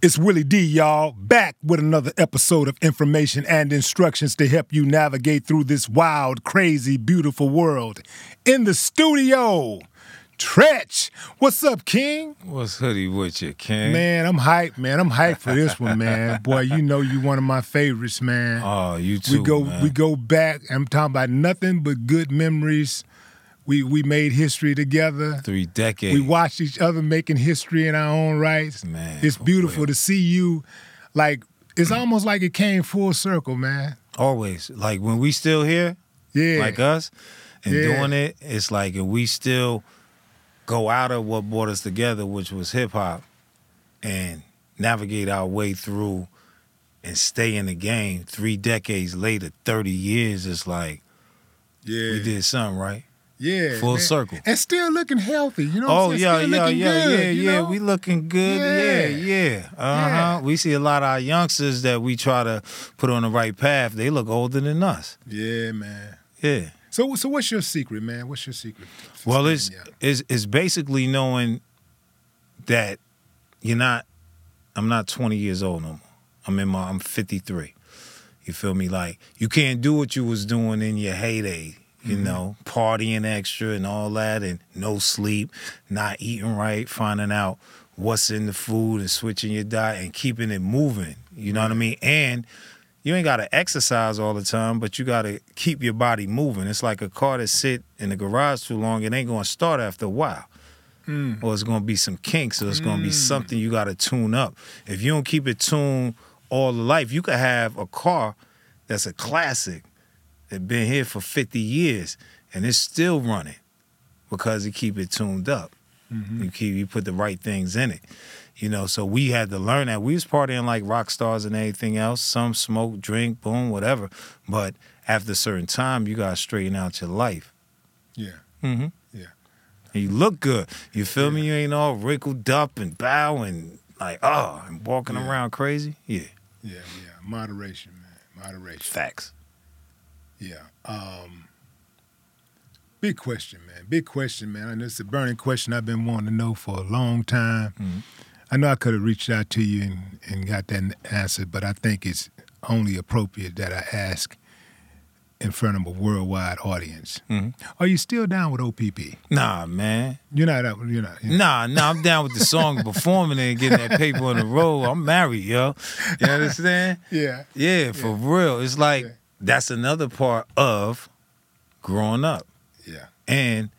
It's Willie D, y'all, back with another episode of information and instructions to help you navigate through this wild, crazy, beautiful world. In the studio, Treach. What's up, King? What's hoodie with you, King? Man, I'm hyped, man. I'm hyped for this one, man. Boy, you know you one of my favorites, man. Oh, you too. we go man. we go back. I'm talking about nothing but good memories. We we made history together. three decades. We watched each other making history in our own rights. Man, it's oh, beautiful real. to see you. Like it's mm. almost like it came full circle, man. always like when we still here, Yeah, like us, and Yeah. doing it. It's like if we still go out of what brought us together, which was hip hop, and navigate our way through and stay in the game. Three decades later, thirty years, it's like yeah, we did something right. Yeah, full man. circle. and still looking healthy. You know? what Oh I'm saying? yeah, Still yeah, looking yeah, good, yeah, yeah. know? We looking good. Yeah, Yeah. yeah. Uh huh. Yeah. We see a lot of our youngsters that we try to put on the right path. They look older than us. yeah, man. Yeah. So so what's your secret, man? What's your secret? Well, it's it's it's basically knowing that you're not. I'm not 20 years old no more. I'm in my. I'm 53. You feel me? Like you can't do what you was doing in your heyday. You Mm-hmm. know, partying extra and all that, and no sleep, not eating right, finding out what's in the food and switching your diet and keeping it moving. You know what I mean? And you ain't gotta exercise all the time, but you gotta keep your body moving. It's like a car that sit in the garage too long, it ain't gonna start after a while. Mm. Or it's gonna be some kinks, or it's gonna be something you gotta tune up. If you don't keep it tuned all the life, you could have a car that's a classic that been here for 50 years and it's still running because you keep it tuned up. Mm-hmm. You keep you put the right things in it. You know, so we had to learn that. We was partying like rock stars and everything else. Some smoke, drink, boom, whatever. But after a certain time, you gotta straighten out your life. yeah, Mm-hmm. Yeah. And you look good. You feel me? You ain't all wrinkled up and bow and like, oh, and walking Yeah. around crazy. Yeah. yeah, yeah. Moderation, man. Moderation. Facts. Yeah. Um, big question, man. Big question, man. And it's a burning question I've been wanting to know for a long time. Mhm. I know I could have reached out to you and, and got that answer, but I think it's only appropriate that I ask in front of a worldwide audience. Mhm. Are you still down with OPP? Nah, man. You're not. You're not. You're Nah, nah, I'm down with the song performing and getting that paper on the road. I'm married, yo. You understand? Yeah. Yeah, for real. It's like Yeah. That's another part of growing up Yeah. and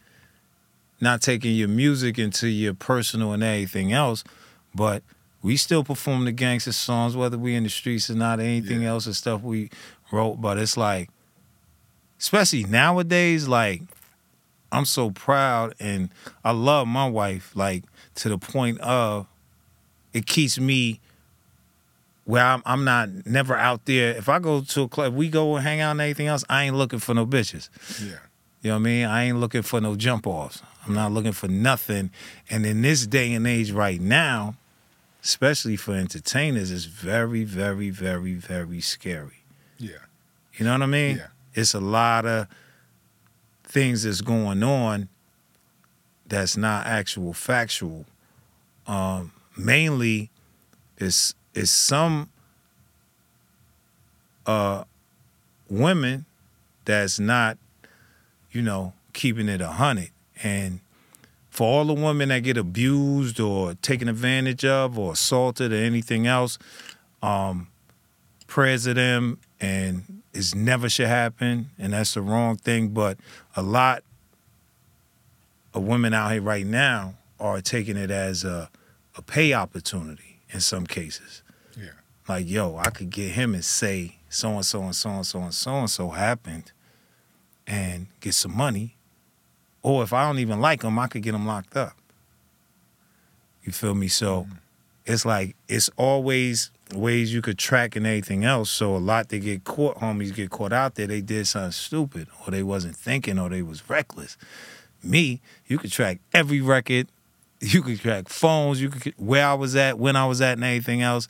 not taking your music into your personal and everything else, but we still perform the gangster songs, whether we in the streets or not, anything Yeah. else and stuff we wrote. But it's like, especially nowadays, like I'm so proud and I love my wife, like to the point of it keeps me where I'm, I'm not never out there. If I go to a club, we go and hang out and anything else, I ain't looking for no bitches. Yeah. You know what I mean? I ain't looking for no jump offs. I'm not looking for nothing. And in this day and age right now, especially for entertainers, it's very, very, very, very scary. Yeah. You know what I mean? Yeah. It's a lot of things that's going on that's not actual factual. Um, mainly, it's it's some uh, women that's not, you know, keeping it a hundred. And for all the women that get abused or taken advantage of or assaulted or anything else, um, prayers to them and it never should happen and that's the wrong thing. But a lot of women out here right now are taking it as a, a pay opportunity in some cases. Like, yo, I could get him and say so and so and so and so and so and so happened and get some money. Or if I don't even like him, I could get him locked up. You feel me? So mm-hmm. it's like it's always ways you could track and everything else. So a lot they get caught, homies get caught out there, they did something stupid or they wasn't thinking or they was reckless. Me, you could track every record, you could track phones, you could where I was at, when I was at, and anything else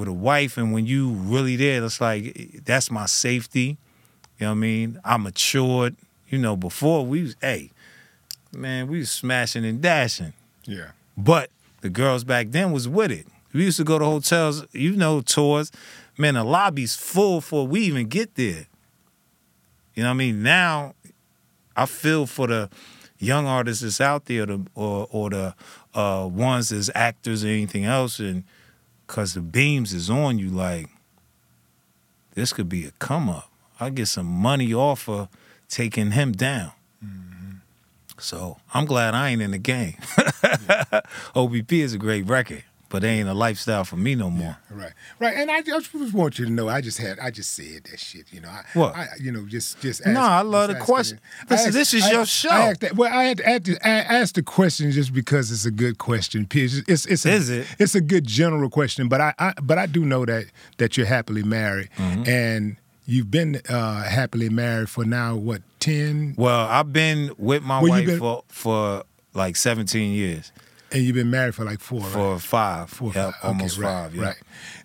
with a wife. And when you really there, it's like that's my safety. You know what I mean? I matured. You know, before we was, hey, man, we was smashing and dashing. Yeah. But the girls back then was with it. We used to go to hotels, you know, tours. Man, the lobby's full before we even get there. You know what I mean? Now, I feel for the young artists that's out there, the, or or the uh, ones as actors or anything else, and because the beams is on you, like this could be a come up. I get some money off of taking him down. Mm-hmm. So I'm glad I ain't in the game. OPP is a great record, but it ain't a lifestyle for me no more. Right, right, and I just want you to know, I just had, I just said that shit. You know, I, What? I, you know, just, just. No, I love the question. I Listen, this is I- your I show. asked that- well, I had, to, I had to I asked the question just because it's a good question. It's, it's, it's a, Is it? It's a good general question, but I, I, but I do know that that you're happily married, Mm-hmm. and you've been uh, happily married for now what ten, Well, I've been with my Well, wife been- for for like 17 years, and you've been married for like four, right? five, Four, Yep, five. almost okay, right, five. Yeah. Right.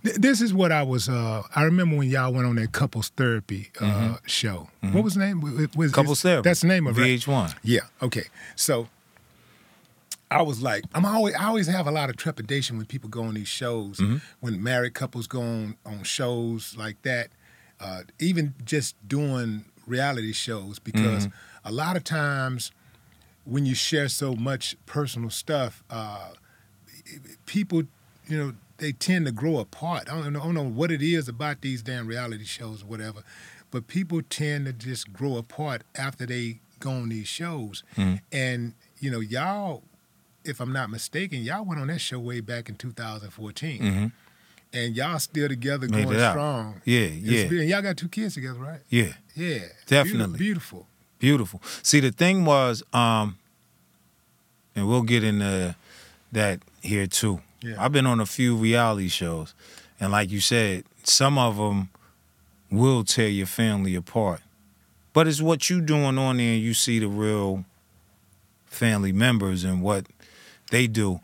Th- This is what I was. Uh, I remember when y'all went on that couples therapy uh, show. What was the name? Was, was- Mm-hmm. Couples therapy. That's the name of it. right? VH1. Yeah. Okay. So I was like, I'm always. I always have a lot of trepidation when people go on these shows. Mm-hmm. When married couples go on on shows like that, uh, even just doing reality shows, because Mm-hmm. a lot of times when you share so much personal stuff, uh, people, you know, they tend to grow apart. I don't, know, I don't know what it is about these damn reality shows or whatever, but people tend to just grow apart after they go on these shows. Mm-hmm. And, you know, y'all, if I'm not mistaken, y'all went on that show way back in 2014. Mhm. And y'all still together Made going strong. Yeah, It's yeah, been- and y'all got two kids together, right? yeah. Yeah. Definitely. Beautiful. Beautiful. See, the thing was, um, and we'll get into that here too. Yeah. I've been on a few reality shows, and like you said, some of them will tear your family apart. But it's what you doing on there, and you see the real family members and what they do.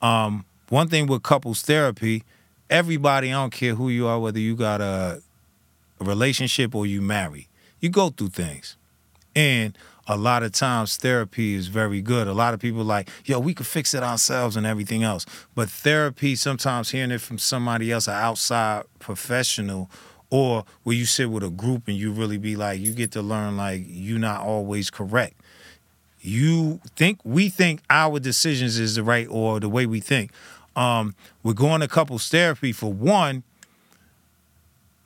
Um, one thing with couples therapy, everybody, I don't care who you are, whether you got a, a relationship or you married, you go through things. And a lot of times therapy is very good. A lot of people like, yo, we could fix it ourselves and everything else. But therapy, sometimes hearing it from somebody else, an outside professional, or where you sit with a group and you really be like, you get to learn like you're not always correct. You think we think our decisions is the right or the way we think. Um, we're going to couples therapy for one.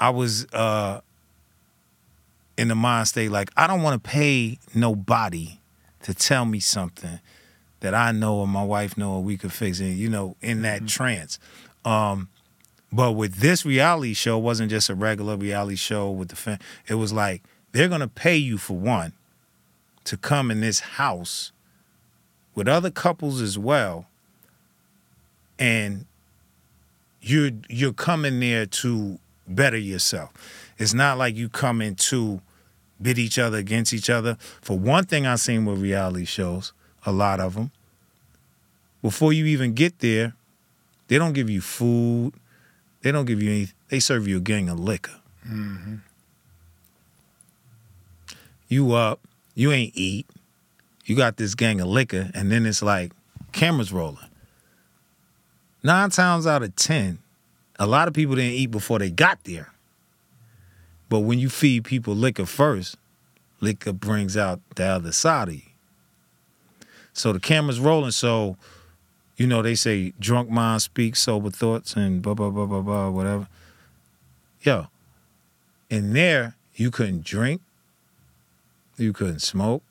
I was uh in the mind state like I don't want to pay nobody to tell me something that I know or my wife know or we could fix it, you know, in that trance. Um, but with this reality show, it wasn't just a regular reality show with the fan. It was like they're gonna pay you for one to come in this house with other couples as well, and you're you're coming there to better yourself. It's not like you come in to bid each other against each other. For one thing, I've seen with reality shows, a lot of them, before you even get there, they don't give you food. They don't give you any. They serve you a gang of liquor. Mm-hmm. You up, you ain't eat. You got this gang of liquor, and then it's like cameras rolling. Nine times out of ten, a lot of people didn't eat before they got there. But when you feed people liquor first, liquor brings out the other side of you. So the camera's rolling. So, you know, they say drunk mind speaks sober thoughts and blah, blah, blah, blah, blah, whatever. Yo, in there, you couldn't drink, you couldn't smoke.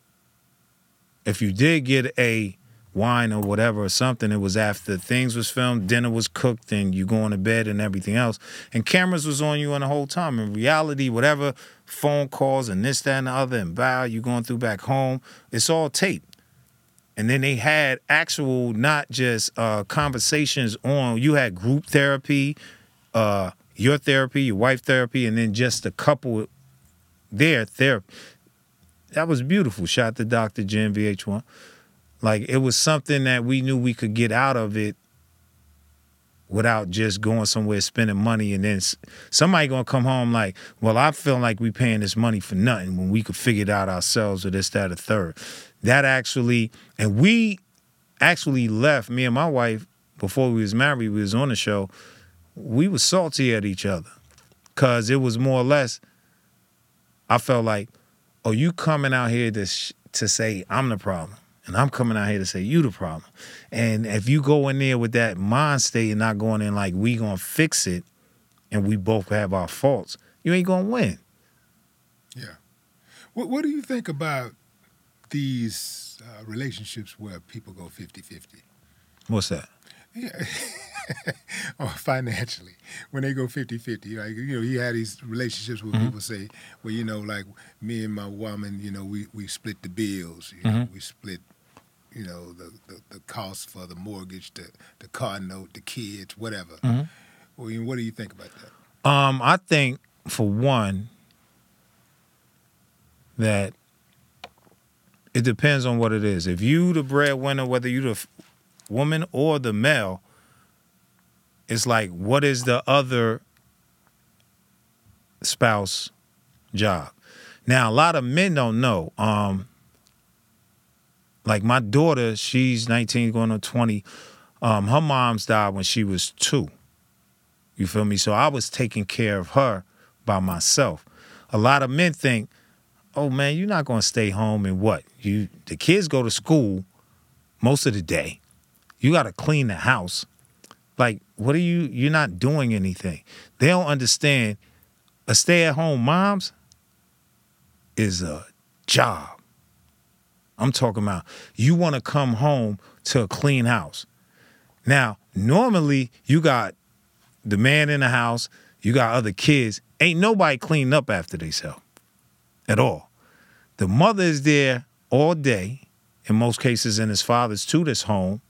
If you did get a wine or whatever or something, it was after things was filmed, dinner was cooked, and you going to bed and everything else. And cameras was on you on the whole time. In reality, whatever phone calls and this, that, and the other, and bow, you going through back home, it's all taped. And then they had actual, not just uh, conversations on. You had group therapy, uh, your therapy, your wife therapy, and then just a couple there therapy. That was beautiful. Shot to Dr. Jen VH1. Like it was something that we knew we could get out of it without just going somewhere spending money and then somebody gonna come home like, well, I feel like we paying this money for nothing when we could figure it out ourselves or this, that, or third. That actually, and we actually left, me and my wife before we was married, we was on the show, we was salty at each other. Cause it was more or less, I felt like, oh, you coming out here to sh- to say I'm the problem. And I'm coming out here to say you the problem. And if you go in there with that mind state and not going in like we gonna fix it and we both have our faults, you ain't gonna win. Yeah. What What do you think about these uh, relationships where people go 50-50? What's that? Yeah. or financially, when they go 50-50. Like, you know, he had these relationships where people say, well, you know, like me and my woman, you know, we, we split the bills. You know, we split, you know, the, the, the cost for the mortgage, the, the car note, the kids, whatever. Well, you know, what do you think about that? Um, I think for one that it depends on what it is. If you the breadwinner, whether you the f- woman or the male, it's like what is the other spouse job? Now a lot of men don't know. Um, like my daughter, she's 19 going on 20. Um, her mom's died when she was two. You feel me? So I was taking care of her by myself. A lot of men think, "Oh man, you're not to stay home and what? You the kids go to school most of the day. You got to clean the house. Like, what are you you're not doing anything. They don't understand a stay-at-home moms is a job. I'm talking about you want to come home to a clean house. Now, normally you got the man in the house, you got other kids. Ain't nobody cleaning up after themselves at all. The mother is there all day, in most cases, and his father's too this home,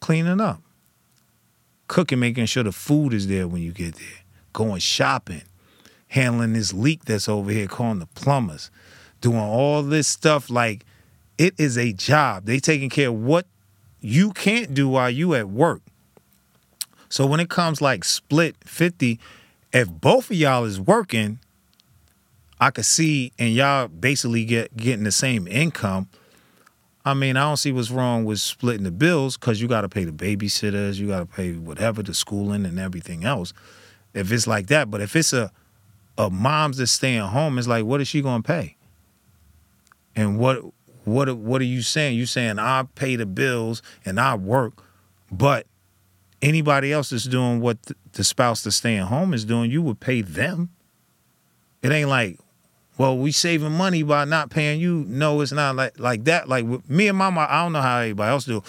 cleaning up, cooking, making sure the food is there when you get there, going shopping, handling this leak that's over here, calling the plumbers, doing all this stuff. Like it is a job. They taking care of what you can't do while you at work. So when it comes like split 50, if both of y'all is working, I could see and y'all basically get getting the same income. I mean, I don't see what's wrong with splitting the bills because you got to pay the babysitters, you got to pay whatever the schooling and everything else. If it's like that, but if it's a a mom's that's staying home, it's like, what is she gonna pay? And what what what are you saying? You saying I pay the bills and I work, but anybody else is doing what the spouse that's staying home is doing, you would pay them. It ain't like, well, we saving money by not paying you. No, it's not like like that. Like me and mama, I don't know how everybody else do.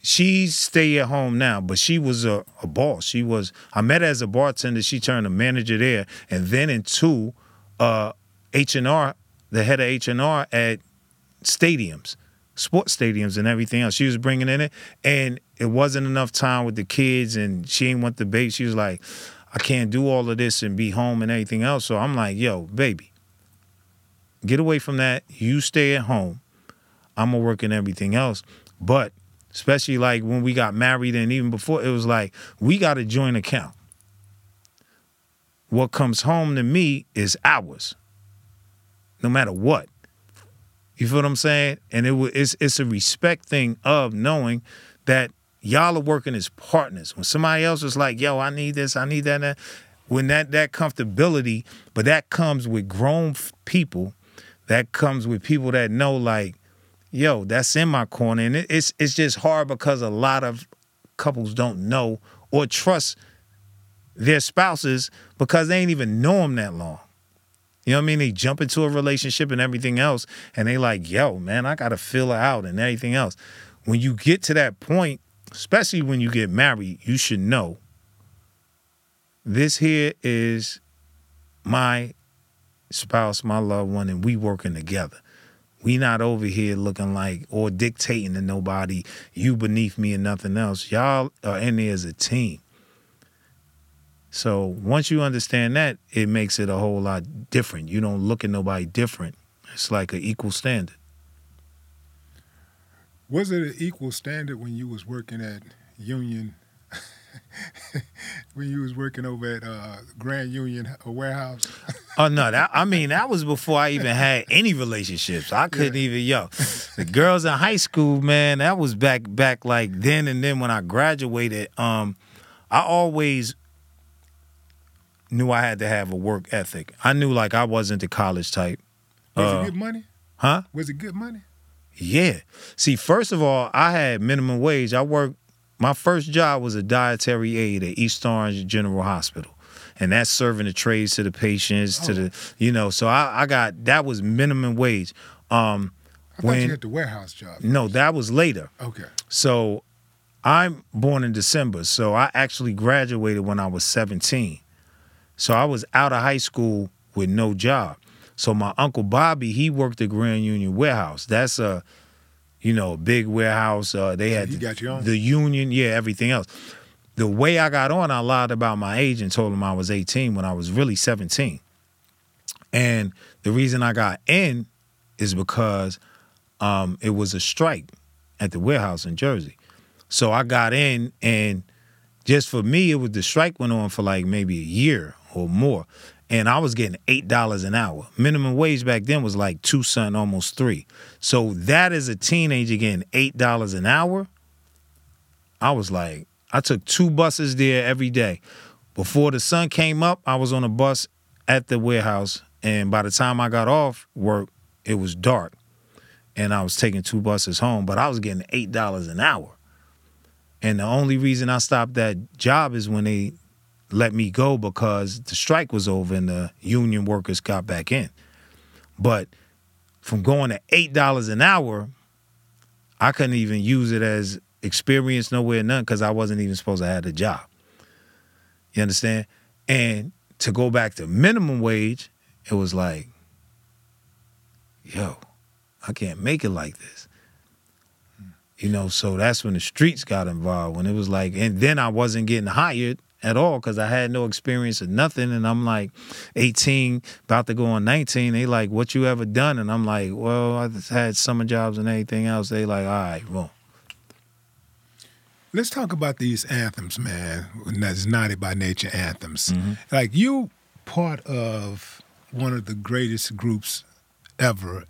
She stay at home now, but she was a, a boss. She was I met her as a bartender. She turned a manager there, and then in two, uh, H and R, the head of H and R at stadiums, sports stadiums, and everything else. She was bringing in it, and it wasn't enough time with the kids, and she didn't want the baby. She was like, I can't do all of this and be home and everything else. So I'm like, yo, baby, get away from that. You stay at home. I'm gonna work in everything else. But especially like when we got married and even before, it was like we got a joint account. What comes home to me is ours, no matter what. You feel what I'm saying? And it wa- it's it's a respect thing of knowing that y'all are working as partners. When somebody else is like, "Yo, I need this, I need that,", that when that that comfortability, but that comes with grown people, that comes with people that know, like, "Yo, that's in my corner," and it, it's it's just hard because a lot of couples don't know or trust their spouses because they ain't even know them that long. You know what I mean? They jump into a relationship and everything else, and they like, yo, man, I gotta fill her out and everything else. When you get to that point, especially when you get married, you should know this here is my spouse, my loved one, and we working together. We not over here looking like or dictating to nobody, you beneath me and nothing else. Y'all are in there as a team. So once you understand that, it makes it a whole lot different. You don't look at nobody different. It's like an equal standard. Was it an equal standard when you was working at Union? when you was working over at uh, Grand Union warehouse? Oh no, that I mean that was before I even had any relationships. I couldn't even yo. The girls in high school, man, that was back back like then and then when I graduated, um, I always knew I had to have a work ethic. I knew like I wasn't the college type. Was Uh, it good money? Huh? Was it good money? Yeah. See, first of all, I had minimum wage. I worked my first job was a dietary aide at East Orange General Hospital. And that's serving the trays to the patients, to the you know, so I, I got that was minimum wage. Um I thought When- you had the warehouse job. no, that was later. Okay. So I'm born in December. So I actually graduated when I was 17. So I was out of high school with no job. So my uncle Bobby, he worked at Grand Union Warehouse. That's a, you know, big warehouse. Uh, they had the, got you on? the union, yeah, everything else. The way I got on, I lied about my age and told him I was 18 when I was really 17. And the reason I got in is because um, it was a strike at the warehouse in Jersey. So I got in, and just for me, it was the strike went on for like maybe a year or more, and I was getting eight dollars an hour. Minimum wage back then was like two something, almost three. So that as a teenager getting eight dollars an hour, I was like, I took two buses there every day. Before the sun came up, I was on a bus at the warehouse, and by the time I got off work, it was dark and I was taking two buses home, but I was getting eight dollars an hour. And the only reason I stopped that job is when they let me go because the strike was over and the union workers got back in. But from going to eight dollars an hour, I couldn't even use it as experience nowhere none because I wasn't even supposed to have a job. You understand? And to go back to minimum wage, it was like, yo, I can't make it like this. You know, so that's when the streets got involved. When it was like, and then I wasn't getting hired at all because I had no experience of nothing. And I'm like 18, about to go on 19. They like, what you ever done? And I'm like, well, I just had summer jobs and everything else. They like, all right, well, Let's talk about these anthems, man. That's naughty by nature anthems. Mm-hmm. Like you, part of one of the greatest groups ever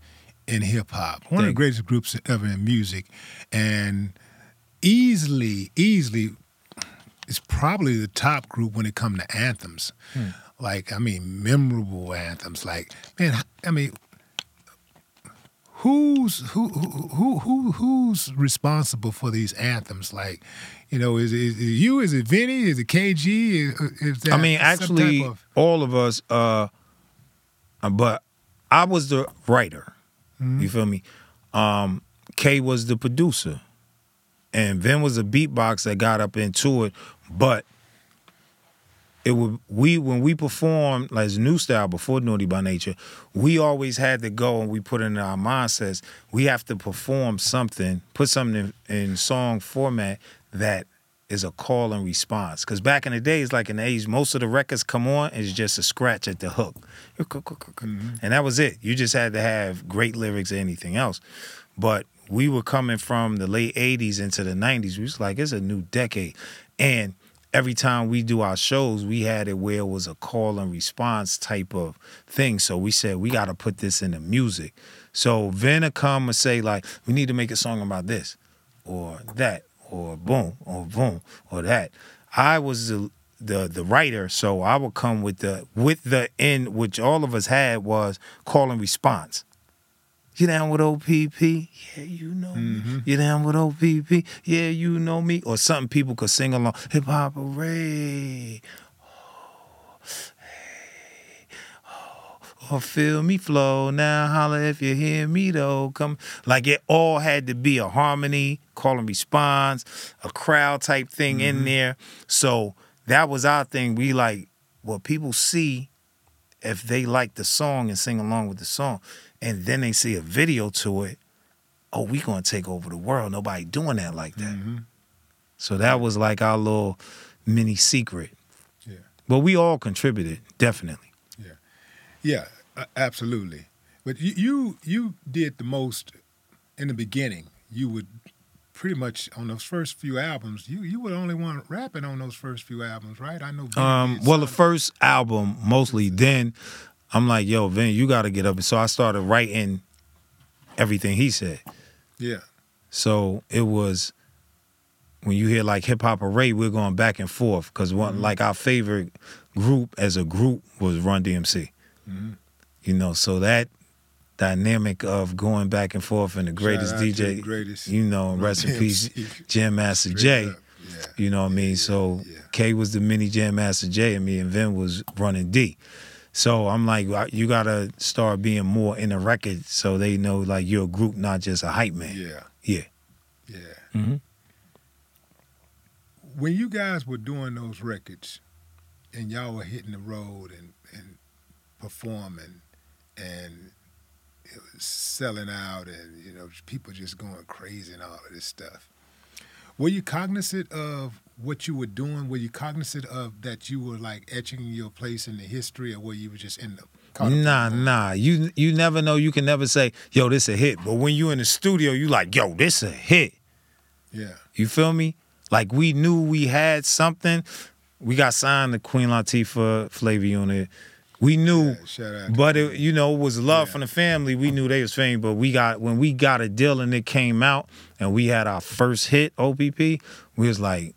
in hip hop, one of the greatest groups ever in music, and easily, easily, it's probably the top group when it comes to anthems. Hmm. Like, I mean, memorable anthems. Like, man, I mean, who's who who who, who who's responsible for these anthems? Like, you know, is it, is you? Is it Vinny? Is it KG? Is, is that I mean, actually, of- all of us. Uh, uh, but I was the writer. Mm-hmm. You feel me? Um, K was the producer, and Vin was a beatbox that got up into it. But it would we when we performed like new style before Naughty by Nature, we always had to go and we put in our mindsets. We have to perform something, put something in, in song format that is a call and response. Because back in the days, like in the 80s, most of the records come on is just a scratch at the hook. Mm-hmm. And that was it. You just had to have great lyrics or anything else. But we were coming from the late 80s into the 90s. We was like, it's a new decade. And every time we do our shows, we had it where it was a call and response type of thing. So we said, we got to put this in the music. So Vin would come and say, like, we need to make a song about this or that or boom or boom or that. I was the the the writer, so I would come with the with the end, which all of us had was call and response. You down with OPP? Yeah, you know me. Mm-hmm. You down with OPP? Yeah, you know me. Or something people could sing along. Hip hop. Oh, hey, oh, or feel me flow now holla if you hear me though come like it all had to be a harmony call and response a crowd type thing in mm-hmm. there so that was our thing we like what people see if they like the song and sing along with the song and then they see a video to it oh we gonna take over the world nobody doing that like that so that was like our little mini secret Yeah. but we all contributed definitely Yeah, uh, absolutely. But you, you you did the most in the beginning. You would pretty much on those first few albums. You you were the only one rapping on those first few albums, right? I know. Um, well, the first album mostly. Then I'm like, yo, Vin, you got to get up. And So I started writing everything he said. Yeah. So it was when you hear like hip hop hooray, we're going back and forth because one Mm-hmm. like our favorite group as a group was Run DMC. Mm-hmm. You know, so that dynamic of going back and forth and the greatest out DJ, the greatest you know, rest in peace, DMC. Jam Master Straight J. Yeah. You know what I mean? So yeah. K was the mini Jam Master Jay, and me and Vin was running D. So I'm like, you gotta start being more in the record, so they know like you're a group, not just a hype man. Yeah. Yeah. Yeah. Mhm. When you guys were doing those records and y'all were hitting the road and, and performing and it was selling out and you know people just going crazy and all of this stuff. Were you cognizant of what you were doing? Were you cognizant of that you were like etching your place in the history or were you just in the caught up in the Nah, nah. You you never know. You can never say, yo, this a hit. But when you in the studio, you like, yo, this a hit. Yeah. You feel me? Like we knew we had something. We got signed to Queen Latifah Flavor Unit. We knew, Yeah, but it, you know, it was love Yeah. from the family. We knew they was fame, but we got when we got a deal and it came out and we had our first hit OPP. We was like,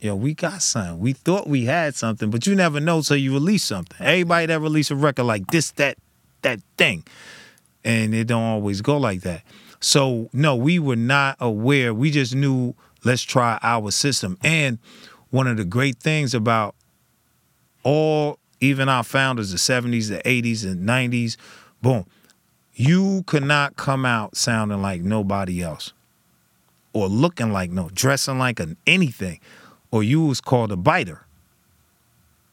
yo, we got something. We thought we had something, but you never know till you release something. Everybody that release a record like this, that, that thing, and it don't always go like that. So no, we were not aware. We just knew let's try our system. And one of the great things about all, even our founders, the 70s, the 80s, and 90s, boom, you could not come out sounding like nobody else or looking like no, dressing like an anything, or you was called a biter.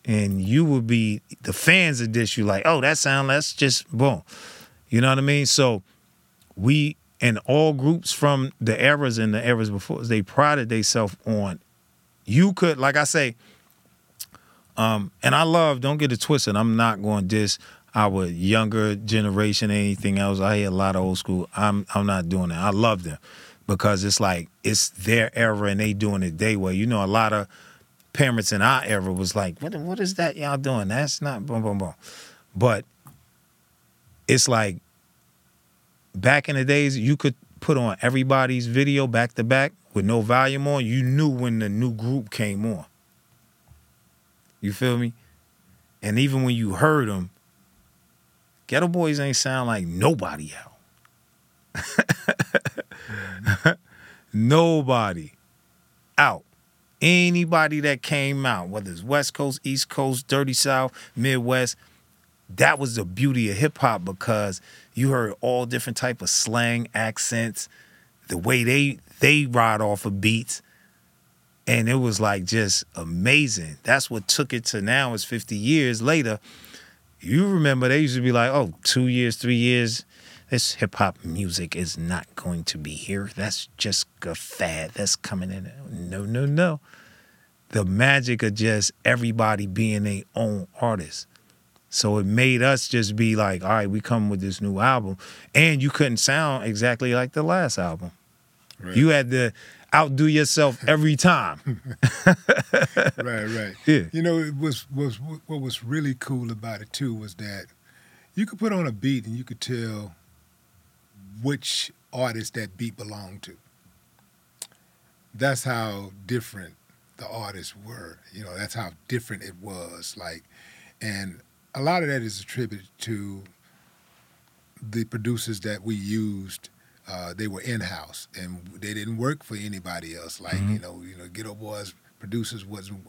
And you would be the fans of this, you like, oh, that sound, that's just boom. You know what I mean? So we and all groups from the eras and the eras before, they prided themselves on you could, like I say, um, and I love, don't get it twisted, I'm not going to diss our younger generation, anything else. I hear a lot of old school. I'm I'm not doing that. I love them because it's like it's their era and they doing it their way. You know, a lot of parents in our era was like, what what is that y'all doing? That's not boom boom boom. But it's like back in the days, you could put on everybody's video back to back with no volume on. You knew when the new group came on. You feel me? And even when you heard them, Geto Boys ain't sound like nobody out. nobody out. Anybody that came out, whether it's West Coast, East Coast, Dirty South, Midwest, that was the beauty of hip hop because you heard all different type of slang, accents, the way they they ride off of beats, and it was like just amazing. That's what took it to now. Is fifty years later. You remember they used to be like, oh, two years, three years. This hip hop music is not going to be here. That's just a fad that's coming in. No, no, no. The magic of just everybody being their own artist. So it made us just be like, all right, we come with this new album. And you couldn't sound exactly like the last album. Right. You had to outdo yourself every time. right, right. Yeah. You know, it was was what was really cool about it too was that you could put on a beat and you could tell which artist that beat belonged to. That's how different the artists were. You know, that's how different it was. Like, and a lot of that is attributed to the producers that we used. Uh, they were in house and they didn't work for anybody else. Like you know, you know, Geto Boys producers wasn't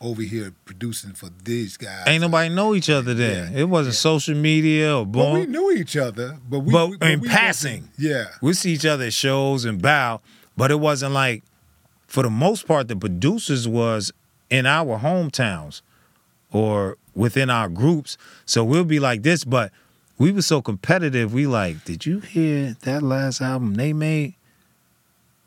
over here producing for these guys. Ain't nobody know each other then. Yeah, It wasn't social media or But we knew each other, but we But we- in we passing. yeah, We see each other at shows and bow, but it wasn't like, for the most part, the producers was in our hometowns or within our groups. So we'll be like this, but we were so competitive. We like, did you hear that last album they made?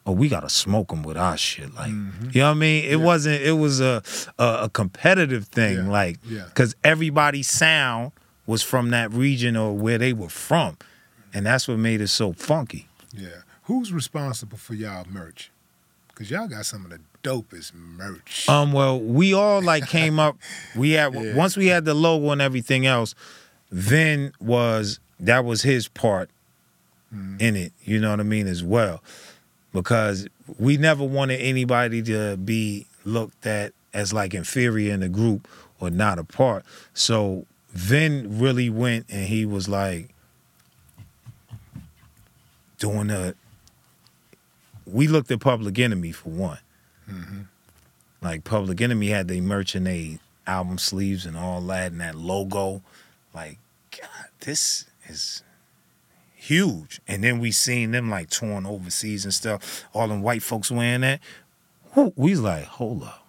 Oh, we gotta smoke them with our shit. Like, Mhm. you know what I mean? It Yeah. wasn't. It was a a, a competitive thing. Yeah, Like, yeah. because everybody's sound was from that region or where they were from, and that's what made it so funky. yeah. Who's responsible for y'all merch? Because y'all got some of the dopest merch. Um, well, we all like came up. We had Yeah. once we had the logo and everything else. Vin was that was his part Mm-hmm. in it. You know what I mean as well, because we never wanted anybody to be looked at as like inferior in the group or not a part. So Vin really went and he was like doing a. We looked at Public Enemy for one. Mm-hmm. Like Public Enemy had the merch and they album sleeves and all that and that logo. Like, God, this is huge. And then we seen them like torn overseas and stuff. All them white folks wearing that. We was like, hold up.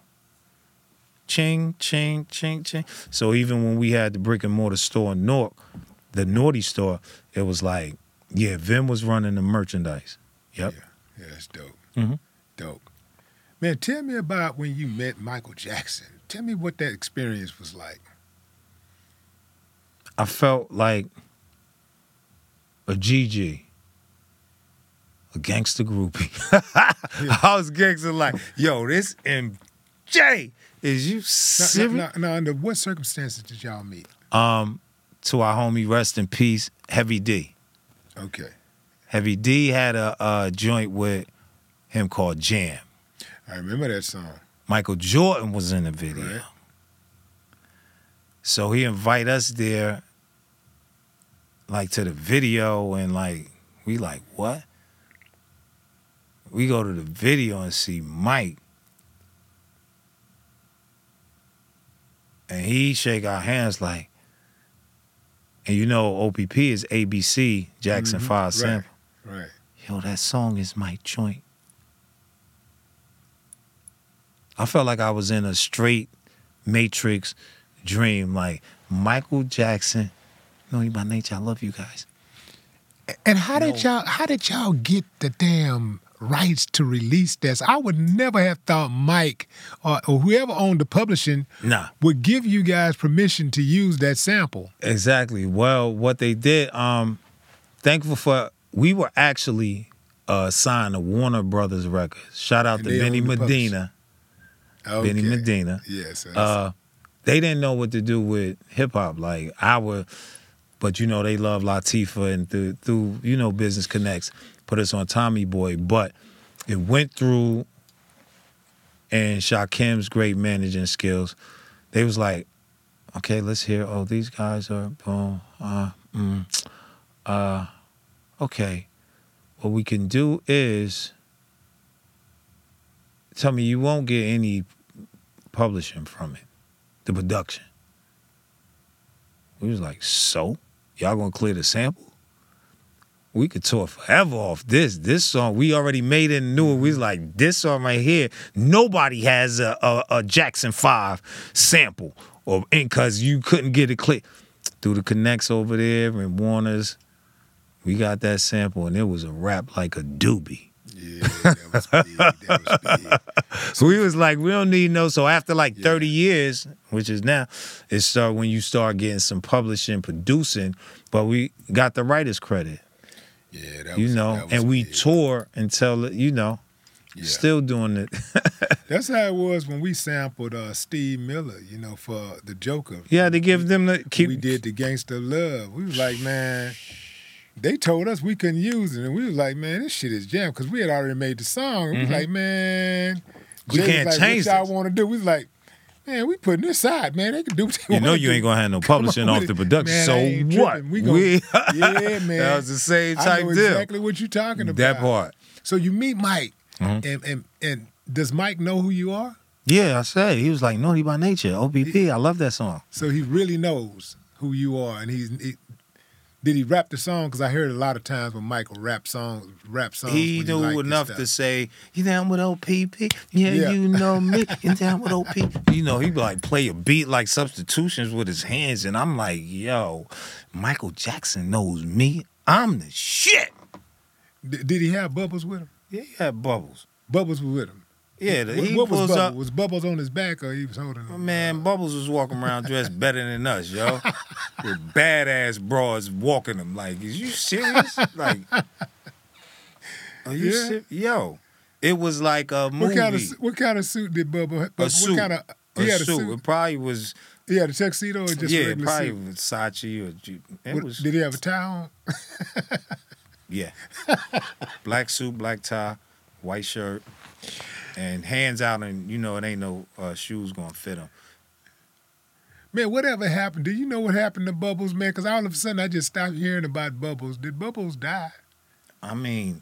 Ching, ching, ching, ching. So even when we had the brick and mortar store in Newark, the Naughty store, it was like, yeah, Vin was running the merchandise. Yep. Yeah, that's dope. Mhm. Dope. Man, tell me about when you met Michael Jackson. Tell me what that experience was like. I felt like a GG, a gangster groupie. I was gangster like, yo, this MJ is you Now, serious? now, now, under what circumstances did y'all meet? Um, to our homie, rest in peace, Heavy D. Okay. Heavy D had a, a joint with him called Jam. I remember that song. Michael Jordan was in the video. Right. So he invite us there, like to the video, and like we like what? We go to the video and see Mike, and he shake our hands like, and you know OPP is ABC Jackson Mhm. Five Right. sample. Right. Yo, that song is my joint. I felt like I was in a straight Matrix dream, like Michael Jackson. Know you by nature. I love you guys. And how did y'all how did y'all get the damn rights to release this? I would never have thought Mike or, or whoever owned the publishing Nah, would give you guys permission to use that sample. exactly. Well, what they did, um, thankful for we were actually uh signed to Warner Brothers Records. Shout out And to Benny Medina. Okay. Benny Medina. Yes. uh, they didn't know what to do with hip hop. Like I our, but you know they love Latifah and through through you know business connects put us on Tommy Boy. But it went through, and Shakim's great managing skills. They was like, okay, let's hear. Oh, these guys are boom. Uh, mm, uh, okay. What we can do is. Tell me you won't get any publishing from it, the production. We was like, so y'all gonna clear the sample? We could tour forever off this. This song we already made it and knew it. We was like, this song right here. Nobody has a a, a Jackson Five sample, or because you couldn't get it clear through the connects over there and Warner's. We got that sample and it was a rap like a doobie. Yeah, that was big. That was big. So we was like, we don't need no. So after like 30 years, which is now, it start when you start getting some publishing, producing, but we got the writer's credit, Yeah, that you was, know, and we big. tour until, you know, Yeah. still doing it. That's how it was when we sampled uh, Steve Miller, you know, for the Joker. yeah, to give them the keep. we did the Gangsta Love. We was like, man, they told us we couldn't use it, and we was like, man, this shit is jam because we had already made the song. and We was Mhm. like, man, We Jay can't like, change What y'all want to do? We was like, man, we putting this side, man. They can do what they You know you do. ain't gonna have no publishing off the production. Man, so what? tripping. We gonna- Yeah, man. that was the same I type know deal. exactly what you're talking about. That part. So you meet Mike, Mhm. and, and and does Mike know who you are? Yeah, I said he was like naughty by nature. OPP. I love that song. So he really knows who you are, and he's. He, did he rap the song? Because I heard a lot of times when Michael rap songs, rap songs. He knew enough to say, "You down with OPP? Yeah, Yeah. you know me. You down with OPP? You know he like play a beat like substitutions with his hands, and I'm like, yo, Michael Jackson knows me. I'm the shit. D- did he have Bubbles with him? Yeah, he had bubbles. Bubbles was with him. Yeah, the, What, he what was pulls Bubbles? up. Was Bubbles on his back or he was holding him? Man, Bubbles was walking around dressed better than us, yo. With badass bras walking him. Like, is you serious? Like, are you Yeah. serious? Yo, it was like a movie. What kind of what kind of suit did Bubba? What suit. kind of? a had a suit. suit. It probably was He had a tuxedo or just a yeah, regular probably suit? Versace or What- was did he have a tie on? yeah, black suit, black tie, white shirt, and hands out, and you know it ain't no uh, shoes gonna fit him. Man, whatever happened? Do you know what happened to Bubbles, man? Because all of a sudden I just stopped hearing about Bubbles. Did Bubbles die? I mean,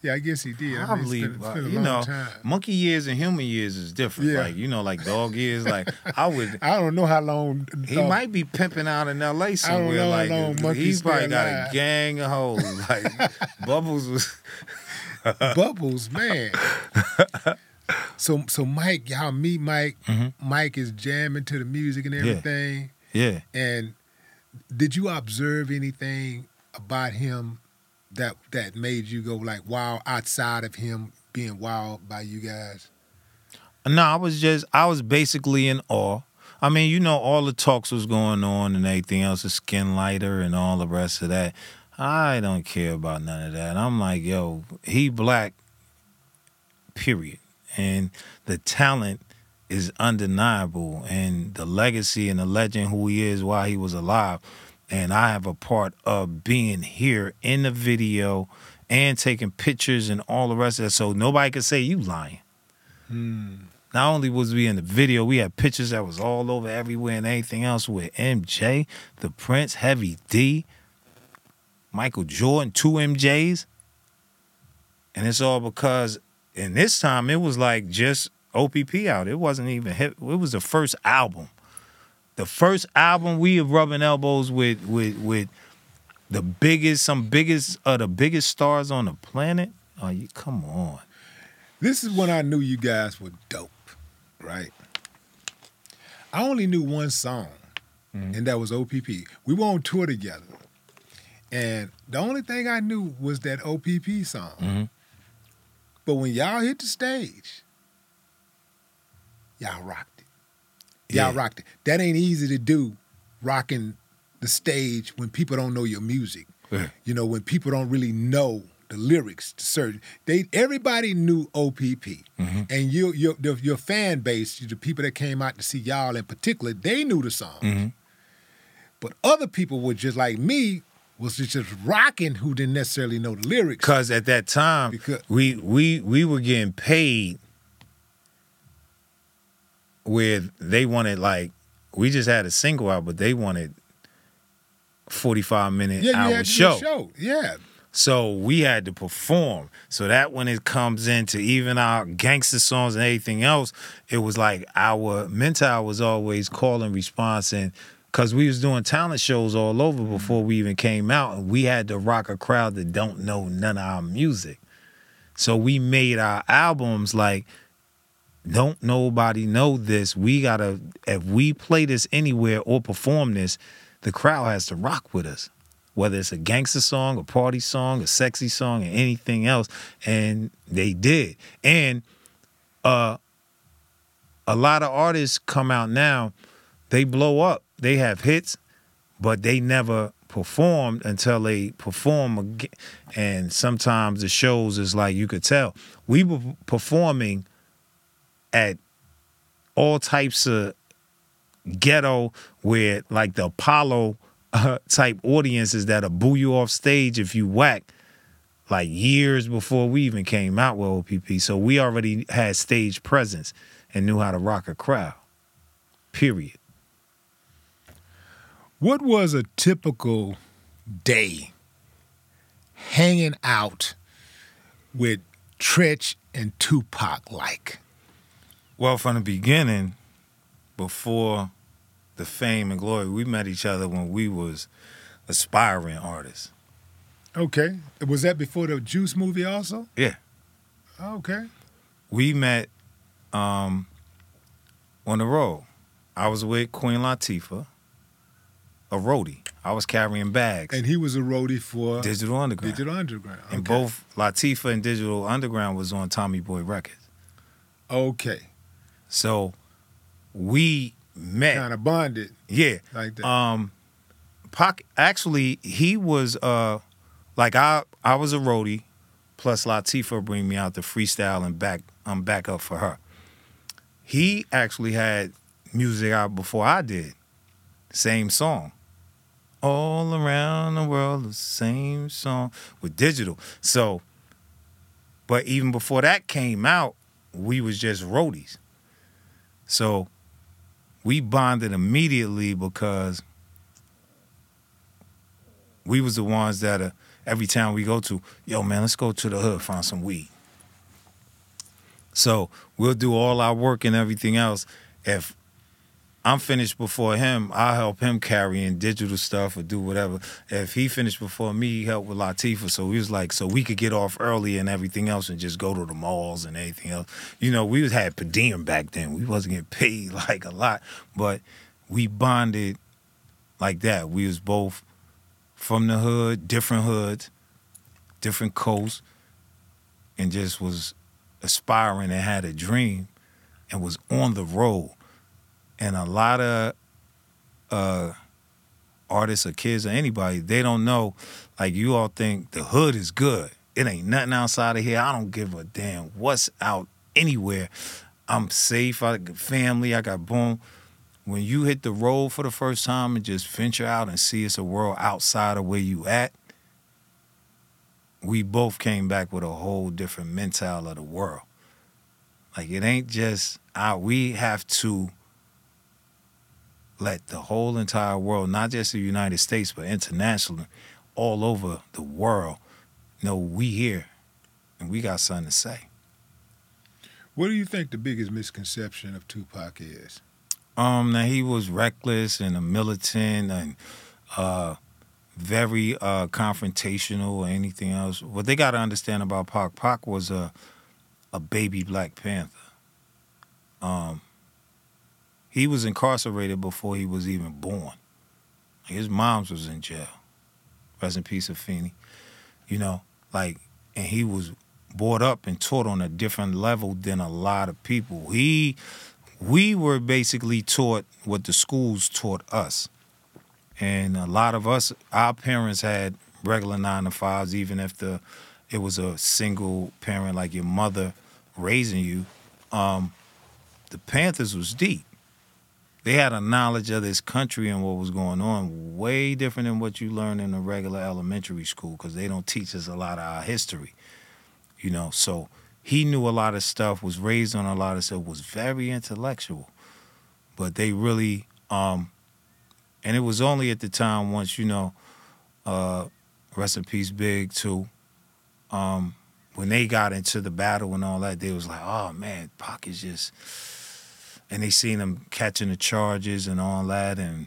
Yeah, I guess he did. I mean, been, uh, you know, time. monkey years and human years is different. Yeah. Like you know, like dog years. Like I would. I don't know how long. He uh, might be pimping out in L.A. somewhere. know how like long he monkeys probably got alive. a gang of hoes. Like Bubbles was. Bubbles, man. so so Mike, y'all meet Mike. Mhm. Mike is jamming to the music and everything. Yeah. And did you observe anything about him that that made you go like wow outside of him being wild by you guys? No, I was just I was basically in awe. I mean, you know, all the talks was going on and everything else, the skin lighter and all the rest of that. I don't care about none of that. I'm like, yo, he black, period. And the talent is undeniable and the legacy and the legend who he is while he was alive. And I have a part of being here in the video and taking pictures and all the rest of that. So nobody can say you lying. Hmm. Not only was we in the video, we had pictures that was all over everywhere and anything else with MJ, the Prince, Heavy D, Michael Jordan, two MJs. And it's all because in this time it was like just OPP out. It wasn't even hit. It was the first album. The first album we have rubbing elbows with with with the biggest, some biggest of the biggest stars on the planet. Oh, you come on. This is when I knew you guys were dope, right? I only knew one song, mm-hmm. and that was OPP. We were on tour together, and the only thing I knew was that OPP song. Mhm. But when y'all hit the stage, y'all rocked it. Y'all Yeah. rocked it. That ain't easy to do, rocking the stage when people don't know your music. Yeah. You know, when people don't really know the lyrics to certain they everybody knew OPP. And you your the, your fan base, the people that came out to see y'all in particular, they knew the song. Mhm. But other people were just like me, was just rocking who didn't necessarily know the lyrics. Cause at that time Because- we we we were getting paid where they wanted like we just had a single out, but they wanted forty five minute yeah, hour show. show. Yeah. So we had to perform. So that when it comes into even our gangster songs and everything else, it was like our mentor was always call and response and because we was doing talent shows all over before we even came out and we had to rock a crowd that don't know none of our music. So we made our albums like don't nobody know this. We gotta if we play this anywhere or perform this, the crowd has to rock with us whether it's a gangster song, a party song, a sexy song, or anything else. And they did. And uh a lot of artists come out now, they blow up. They have hits, but they never performed until they perform again. And sometimes the shows is like you could tell. We were performing at all types of ghetto where like the Apollo uh, type audiences that'll boo you off stage if you whack like years before we even came out with OPP. So we already had stage presence and knew how to rock a crowd. Period. What was a typical day hanging out with Treach and Tupac like? Well, from the beginning, before the fame and glory, we met each other when we was aspiring artists. Okay. Was that before the Juice movie also? Yeah. Okay. we met um, on the road. I was with Queen Latifah, a roadie. I was carrying bags. And he was a roadie for Digital Underground. Digital Underground. And both Latifah and Digital Underground was on Tommy Boy Records. Okay. So we met. Kind of bonded yeah. like that. Um Pac actually he was uh like I I was a roadie plus Latifah bring me out the freestyle and back I'm back up for her. He actually had music out before I did. Same song. All around the world, the same song with digital. So, but even before that came out, we was just roadies. So we bonded immediately because we was the ones that uh, every time we go to, yo man, let's go to the hood, find some weed. So we'll do all our work and everything else. If I'm finished before him, I'll help him carry in digital stuff or do whatever. If he finished before me, he helped with Latifah. So we was like, so we could get off early and everything else and just go to the malls and everything else. You know, we was had per diem back then. We wasn't getting paid like a lot, but we bonded like that. We was both from the hood, different hoods, different coasts, and just was aspiring and had a dream and was on the road and a lot of uh, artists or kids or anybody, they don't know. Like you all think the hood is good. It ain't nothing outside of here. I don't give a damn what's out anywhere. I'm safe. I got family. I got boom. When you hit the road for the first time and just venture out and see it's a world outside of where you at, we both came back with a whole different mentality of the world. Like it ain't just out. We have to let the whole entire world, not just the United States, but internationally, all over the world, know we here and we got something to say. What do you think the biggest misconception of Tupac is? Um, that he was reckless and a militant and uh, very uh, confrontational or anything else. What they got to understand about Pac, Pac was a a baby Black Panther. Um, he was incarcerated before he was even born. His mom's was in jail. Rest in peace, Afeni. You know, like, and he was brought up and taught on a different level than a lot of people. He, we were basically taught what the schools taught us, and a lot of us, our parents had regular nine to fives, even if the it was a single parent like your mother raising you. Um, the Panthers was deep they had a knowledge of this country and what was going on way different than what you learn in a regular elementary school because they don't teach us a lot of our history you know? So he knew a lot of stuff was raised on a lot of stuff was very intellectual but they really um and it was only at the time once you know uh rest in peace big too um when they got into the battle and all that they was like oh man Pac is just and they seen him catching the charges and all that and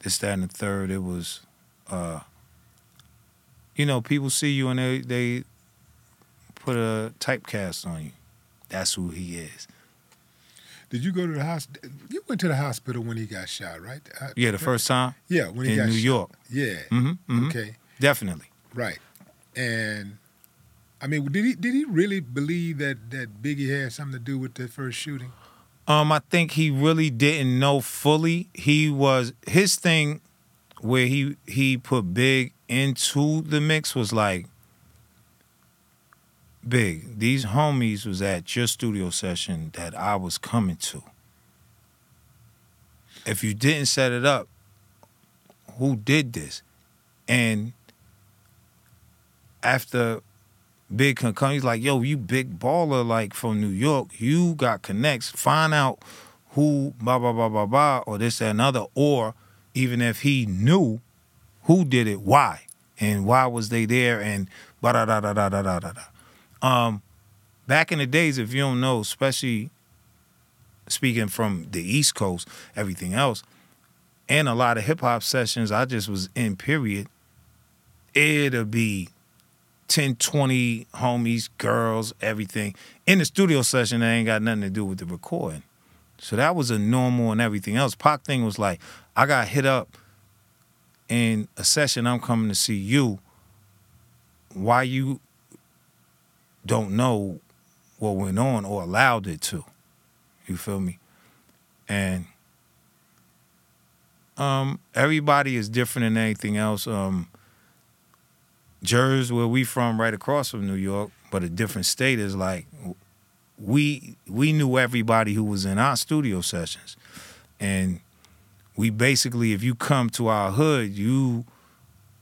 this, that, and the third. It was, uh, you know, people see you and they they put a typecast on you. That's who he is. Did you go to the hospital? You went to the hospital when he got shot, right? Uh, yeah, the first time. Yeah, when he got shot. in got New shot. York. Yeah. hmm hmm Okay. Definitely. Right. And I mean, did he did he really believe that that Biggie had something to do with the first shooting? Um, I think he really didn't know fully. He was his thing where he he put Big into the mix was like Big. These homies was at your studio session that I was coming to. If you didn't set it up, who did this? And after big company. He's like, yo, you big baller, like from New York, you got connects. Find out who, blah, blah, blah, blah, blah, or this, that, another. Or even if he knew who did it, why? And why was they there? And blah, blah blah blah blah blah. Um, back in the days, if you don't know, especially speaking from the East Coast, everything else, and a lot of hip hop sessions I just was in, period, it'll be 10, 20 homies, girls, everything. In the studio session, that ain't got nothing to do with the recording. So that was a normal and everything else. Pac thing was like, I got hit up in a session, I'm coming to see you. Why you don't know what went on or allowed it to. You feel me? And um, everybody is different than anything else. Um, Jersey, where we from, right across from New York, but a different state, is like we we knew everybody who was in our studio sessions. and we basically, if you come to our hood, you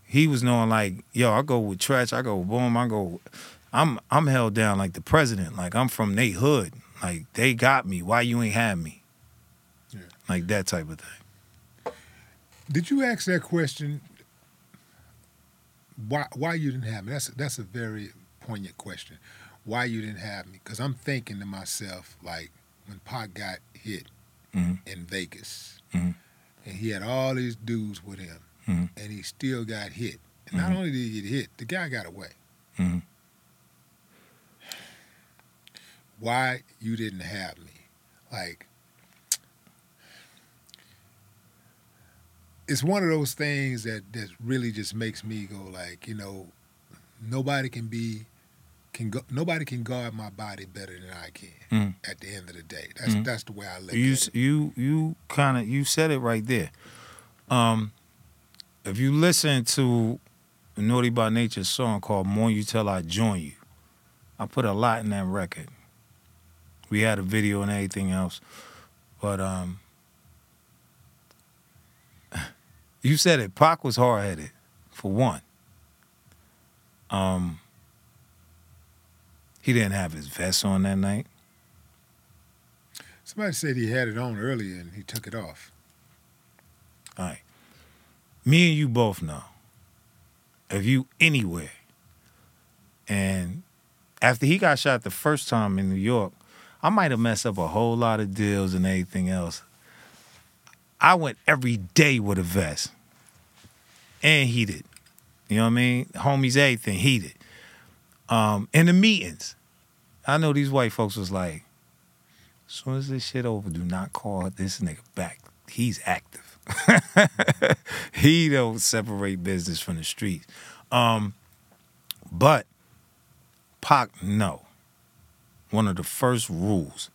he was knowing like, yo, I go with Treach, I go with Boom, I go. I'm I'm held down like the president. Like I'm from they hood. Like they got me. Why you ain't have me? Yeah. Like that type of thing. Did you ask that question? Why why you didn't have me? That's that's a very poignant question. Why you didn't have me? Because I'm thinking to myself like when Pac got hit Mhm. in Vegas, Mhm. and he had all these dudes with him, Mhm. and he still got hit. And not Mhm. only did he get hit, the guy got away. Mhm. Why you didn't have me? Like it's one of those things that that really just makes me go like, you know, nobody can be can go nobody can guard my body better than I can Mhm. at the end of the day. That's Mhm. that's the way I look You at it. you you kind of you said it right there. Um, if you listen to Naughty by Nature song called "Mourn You Til I Join You," I put a lot in that record. We had a video and everything else, but um, you said it. Pac was hard headed, for one. Um, he didn't have his vest on that night. Somebody said he had it on earlier and he took it off. All right. Me and you both know. If you anywhere, and after he got shot the first time in New York, I might have messed up a whole lot of deals and everything else. I went every day with a vest and heated. You know what I mean? Homies, everything heated. Um, in the meetings, I know these white folks was like, as soon as this shit over, do not call this nigga back. He's active. he don't separate business from the streets. Um, but Pac, no. One of the first rules.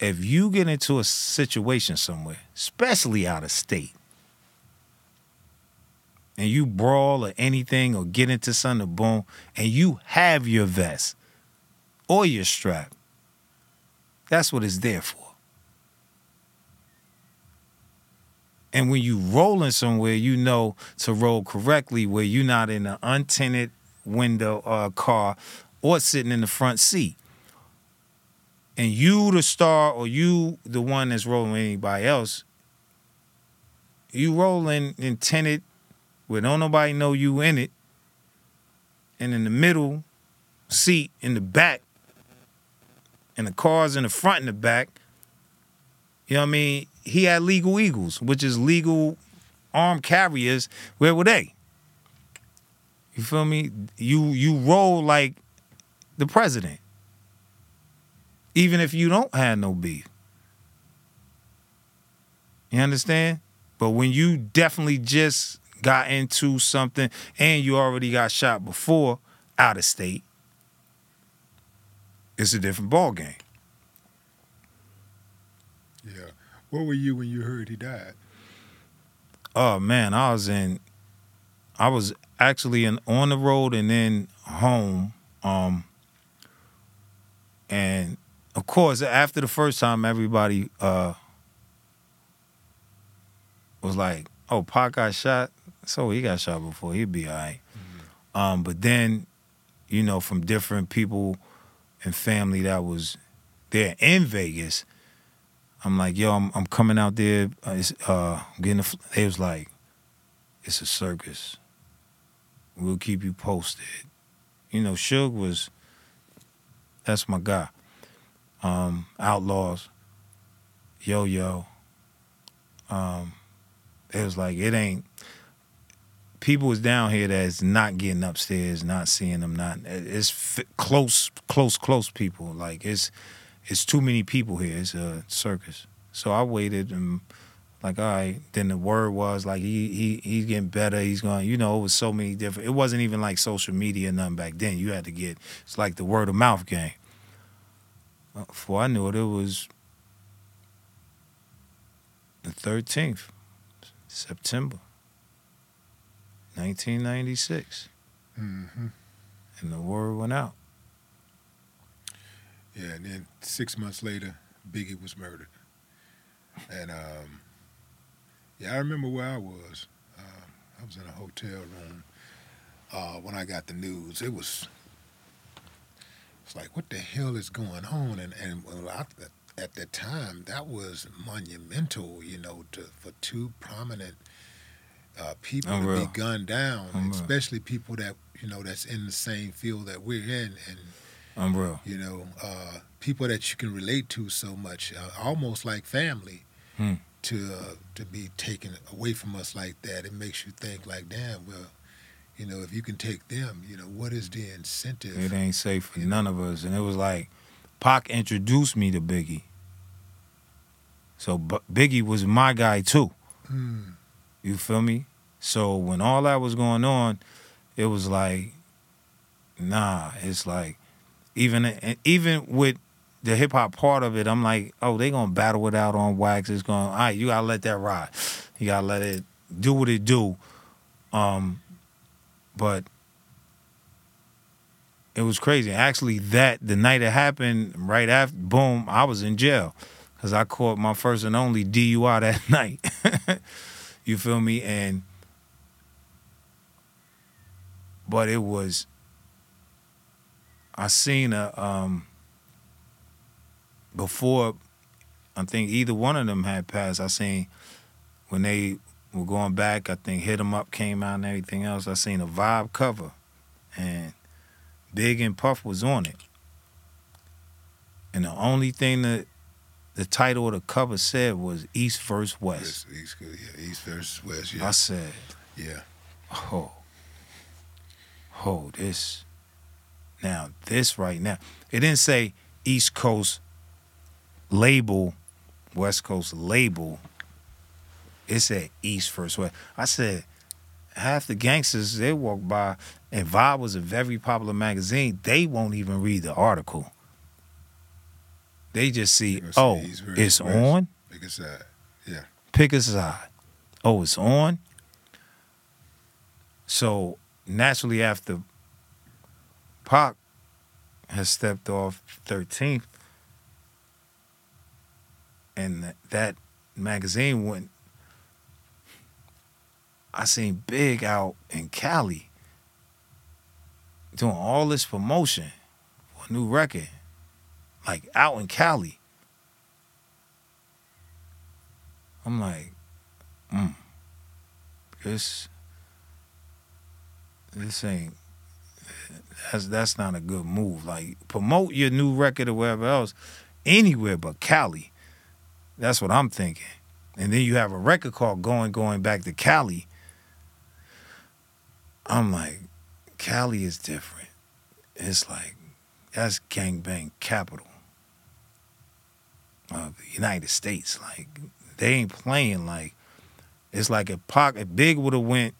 If you get into a situation somewhere, especially out of state, and you brawl or anything or get into something, boom, and you have your vest or your strap, that's what it's there for. And when you rolling somewhere, you know to roll correctly where you're not in an untinted window or a car or sitting in the front seat. And you the star or you the one that's rolling with anybody else, you rolling in tinted where don't nobody know you in it. And in the middle seat in the back, and the cars in the front and the back, you know what I mean? He had legal eagles, which is legal armed carriers. Where were they? You feel me? You you roll like the president. Even if you don't have no beef. You understand? But when you definitely just got into something and you already got shot before out of state, it's a different ball game. Yeah. What were you when you heard he died? Oh man, I was in I was actually in on the road and then home. Um and of course after the first time everybody uh was like, Oh, Pac got shot. So he got shot before, he'd be all right. Um, but then, you know, from different people and family that was there in Vegas, I'm like, yo, I'm, I'm coming out there. Uh, it's, uh, getting. A, they was like, it's a circus. We'll keep you posted. You know, Suge was. That's my guy. Um, Outlaws. Yo yo. Um, it was like it ain't. People was down here that's not getting upstairs, not seeing them, not. It's f- close, close, close people. Like it's it's too many people here. It's a circus. So I waited and like, all right. Then the word was like he he he's getting better. He's going. You know, it was so many different. It wasn't even like social media nothing back then. You had to get. It's like the word of mouth game. Before I knew it, it was the thirteenth, September, nineteen ninety six, Mm-hmm. and the word went out. Yeah, and then six months later, Biggie was murdered. And um, yeah, I remember where I was. Uh, I was in a hotel room uh, when I got the news. It was it's like, what the hell is going on? And and well, I, at that time, that was monumental, you know, to for two prominent uh, people to be gunned down, Unreal. especially people that you know that's in the same field that we're in, and Unreal. you know, uh, people that you can relate to so much, uh, almost like family. Hmm. To uh, to be taken away from us like that, it makes you think like, damn, well, you know, if you can take them, you know, what is the incentive? It ain't safe for none of us. And it was like, Pac introduced me to Biggie. So B- Biggie was my guy too. Hmm. You feel me? So when all that was going on, it was like, nah. It's like, even even with the hip hop part of it, I'm like, oh, they gonna battle it out on wax. It's going, all right, you gotta let that ride. You gotta let it do what it do. Um, but it was crazy. Actually, that the night it happened, right after, boom, I was in jail because I caught my first and only DUI that night. you feel me? And but it was. I seen a um. Before, I think either one of them had passed. I seen when they were going back. I think Hit 'Em Up came out and everything else. I seen a Vibe cover, and Big and Puff was on it. And the only thing that the title of the cover said was East versus West. East, yeah, East versus West. Yeah. I said, yeah. oh, oh, this. Now, this right now, it didn't say East Coast label, West Coast label. It said East First West. I said, half the gangsters, they walk by, and Vibe was a very popular magazine. They won't even read the article. They just see, They're gonna say oh, it's on. Because uh, yeah, pick a side. Oh, it's on. So naturally, after Pac has stepped off 13th, and that magazine went, I seen Big out in Cali doing all this promotion for a new record, like out in Cali. I'm like, mm, this, this ain't, that's that's not a good move. Like promote your new record or wherever else, anywhere but Cali. That's what I'm thinking. And then you have a record called Going Going Back to Cali. I'm like, Cali is different. It's like that's gangbang capital of the United States. Like they ain't playing like it's like if Pac if Big would have went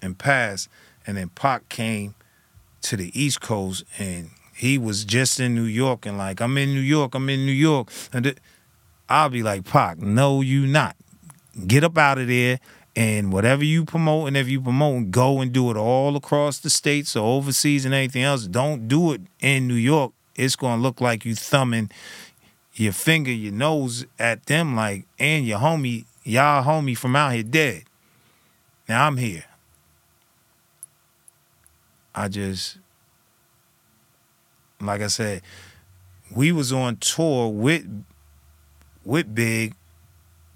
and passed and then Pac came to the East Coast and he was just in New York and like I'm in New York, I'm in New York and I'll be like Pac, no you not. Get up out of there and whatever you promote and if you promote go and do it all across the states or overseas and anything else. Don't do it in New York. It's gonna look like you thumbing your finger, your nose at them like, and your homie, y'all homie from out here dead. Now I'm here. I just, like I said, we was on tour with with Big,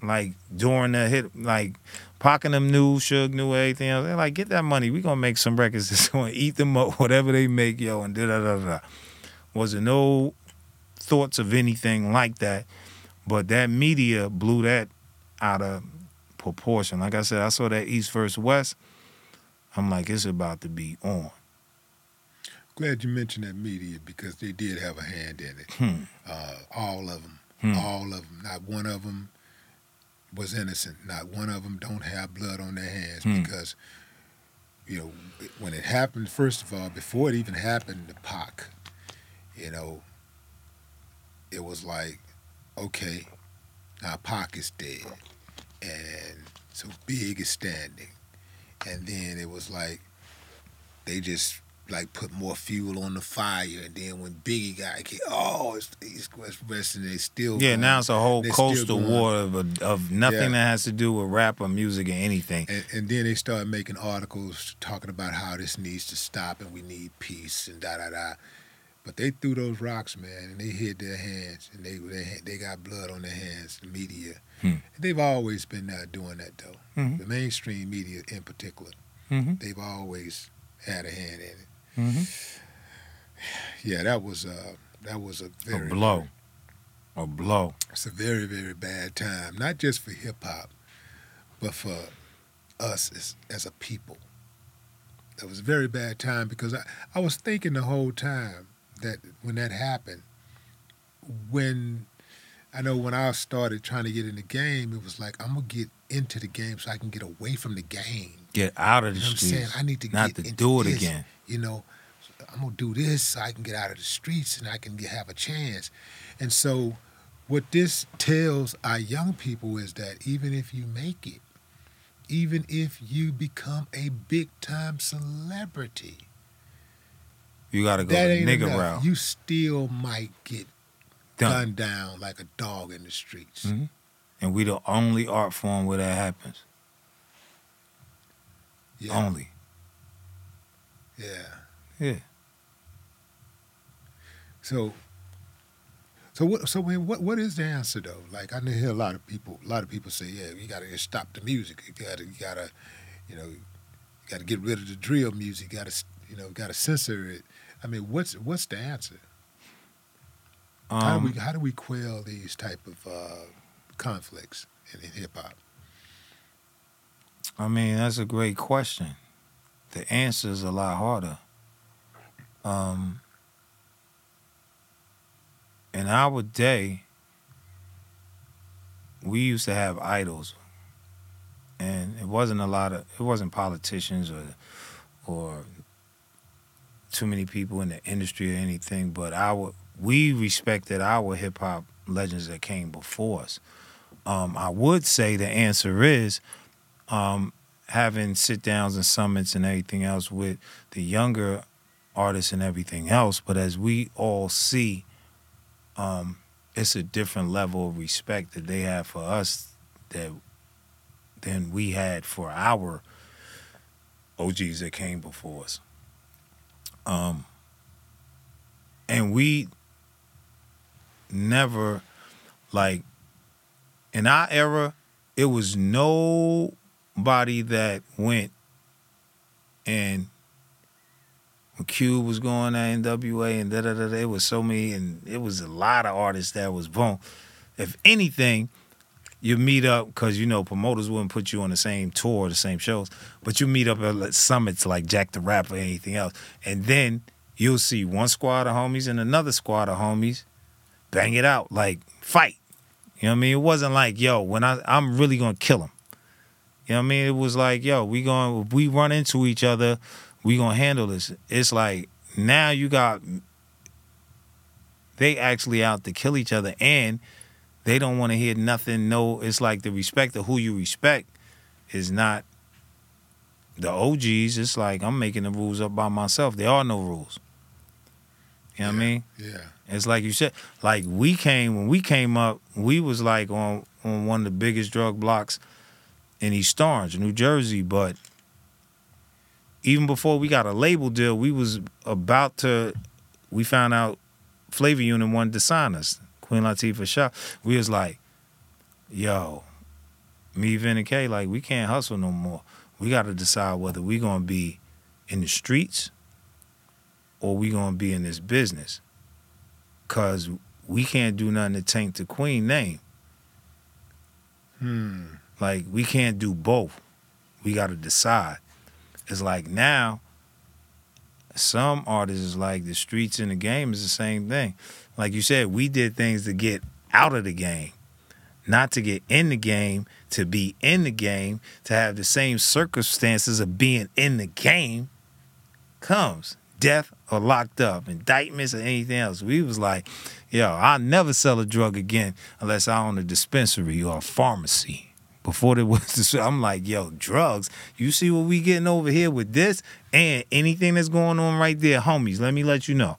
like during the hit, like Pocking them new, Suge new, everything else. They're like, get that money. We gonna make some records that's gonna eat them up, whatever they make, yo, and da da da da. Wasn't no thoughts of anything like that. But that media blew that out of proportion. Like I said, I saw that East versus West. I'm like, it's about to be on. glad you mentioned that media because they did have a hand in it. Hmm. Uh, all of them, Hmm. all of them. Not one of them was innocent. Not one of them don't have blood on their hands Hmm. because, you know, when it happened, first of all, before it even happened to Pac, you know, it was like, okay, now Pac is dead, and so Big is standing, and then it was like they just like put more fuel on the fire. And then when Biggie got hit, oh, it's East West Western, they still Yeah, going. now it's a whole They're coastal war of, of nothing Yeah. that has to do with rap or music or anything. And, and then they started making articles talking about how this needs to stop and we need peace and da da da. But they threw those rocks, man, and they hid their hands, and they they, they got blood on their hands. The media, Hmm. they've always been uh, doing that though. Mhm. The mainstream media, in particular, Mm-hmm. they've always had a hand in it. Mm-hmm. Yeah, that was a that was a A very blow. A blow. It's a very very bad time, not just for hip hop, but for us as as a people. It was a very bad time because I, I was thinking the whole time that when that happened, when I know when I started trying to get in the game, it was like I'm gonna get into the game so I can get away from the game. Get out of the You know what I'm saying? I need to not get to do it this, again. You know, I'm gonna do this so I can get out of the streets and I can get, have a chance. And so, what this tells our young people is that even if you make it, even if you become a big time celebrity, You got to go that the ain't nigga enough. route. You still might get Done. gunned down like a dog in the streets. Mhm. And we the only art form where that happens. Yeah, Only. Yeah. Yeah. So, so what? So when, what? What is the answer though? Like I hear a lot of people. A lot of people say, "Yeah, you got to stop the music. You got to, you got to, you know, you got to get rid of the drill music. You got to, you know, got to censor it." I mean, what's what's the answer? how do Um, we how do we quell these type of uh, conflicts in, in hip hop? I mean, that's a great question. The answer is a lot harder. Um, in our day, we used to have idols, and it wasn't a lot of it wasn't politicians or or too many people in the industry or anything, but our we respected our hip hop legends that came before us. Um, I would say the answer is um, having sit downs and summits and everything else with the younger artists and everything else. But as we all see, um, it's a different level of respect that they have for us that than we had for our OGs that came before us. Um, and we never like in our era, it was nobody that went and when Cube was going at NWA and da da da, da, it was so many, and it was a lot of artists that was boom. If anything, you meet up because you know promoters wouldn't put you on the same tour, the same shows, but you meet up at summits like Jack the Rapper or anything else, and then you'll see one squad of homies and another squad of homies bang it out like fight. You know what I mean? It wasn't like, yo, when I I'm really gonna kill him. You know what I mean? It was like, yo, we going if we run into each other, we gonna handle this. It's like now you got they actually out to kill each other and they don't want to hear nothing. No, it's like the respect of who you respect is not the OGs. It's like I'm making the rules up by myself. There are no rules. You know what I mean? Yeah, It's like you said, like we came when we came up, we was like on on one of the biggest drug blocks in East Orange, New Jersey. But even before we got a label deal, we was about to. We found out Flavor Unit wanted to sign us, Queen Latifah shop. We was like, yo, me, Vin, and K, like we can't hustle no more. We got to decide whether we gonna be in the streets or we gonna be in this business because we can't do nothing to taint the queen name. hmm. Like we can't do both. We got to decide. It's like now, some artists is like the streets and the game is the same thing. Like you said, we did things to get out of the game, not to get in the game. To be in the game, to have the same circumstances of being in the game, comes death or locked up, indictments or anything else. We was like, yo, I'll never sell a drug again unless I own a dispensary or a pharmacy. Before there was I'm like, yo, drugs. You see what we getting over here with this and anything that's going on right there, homies. Let me let you know.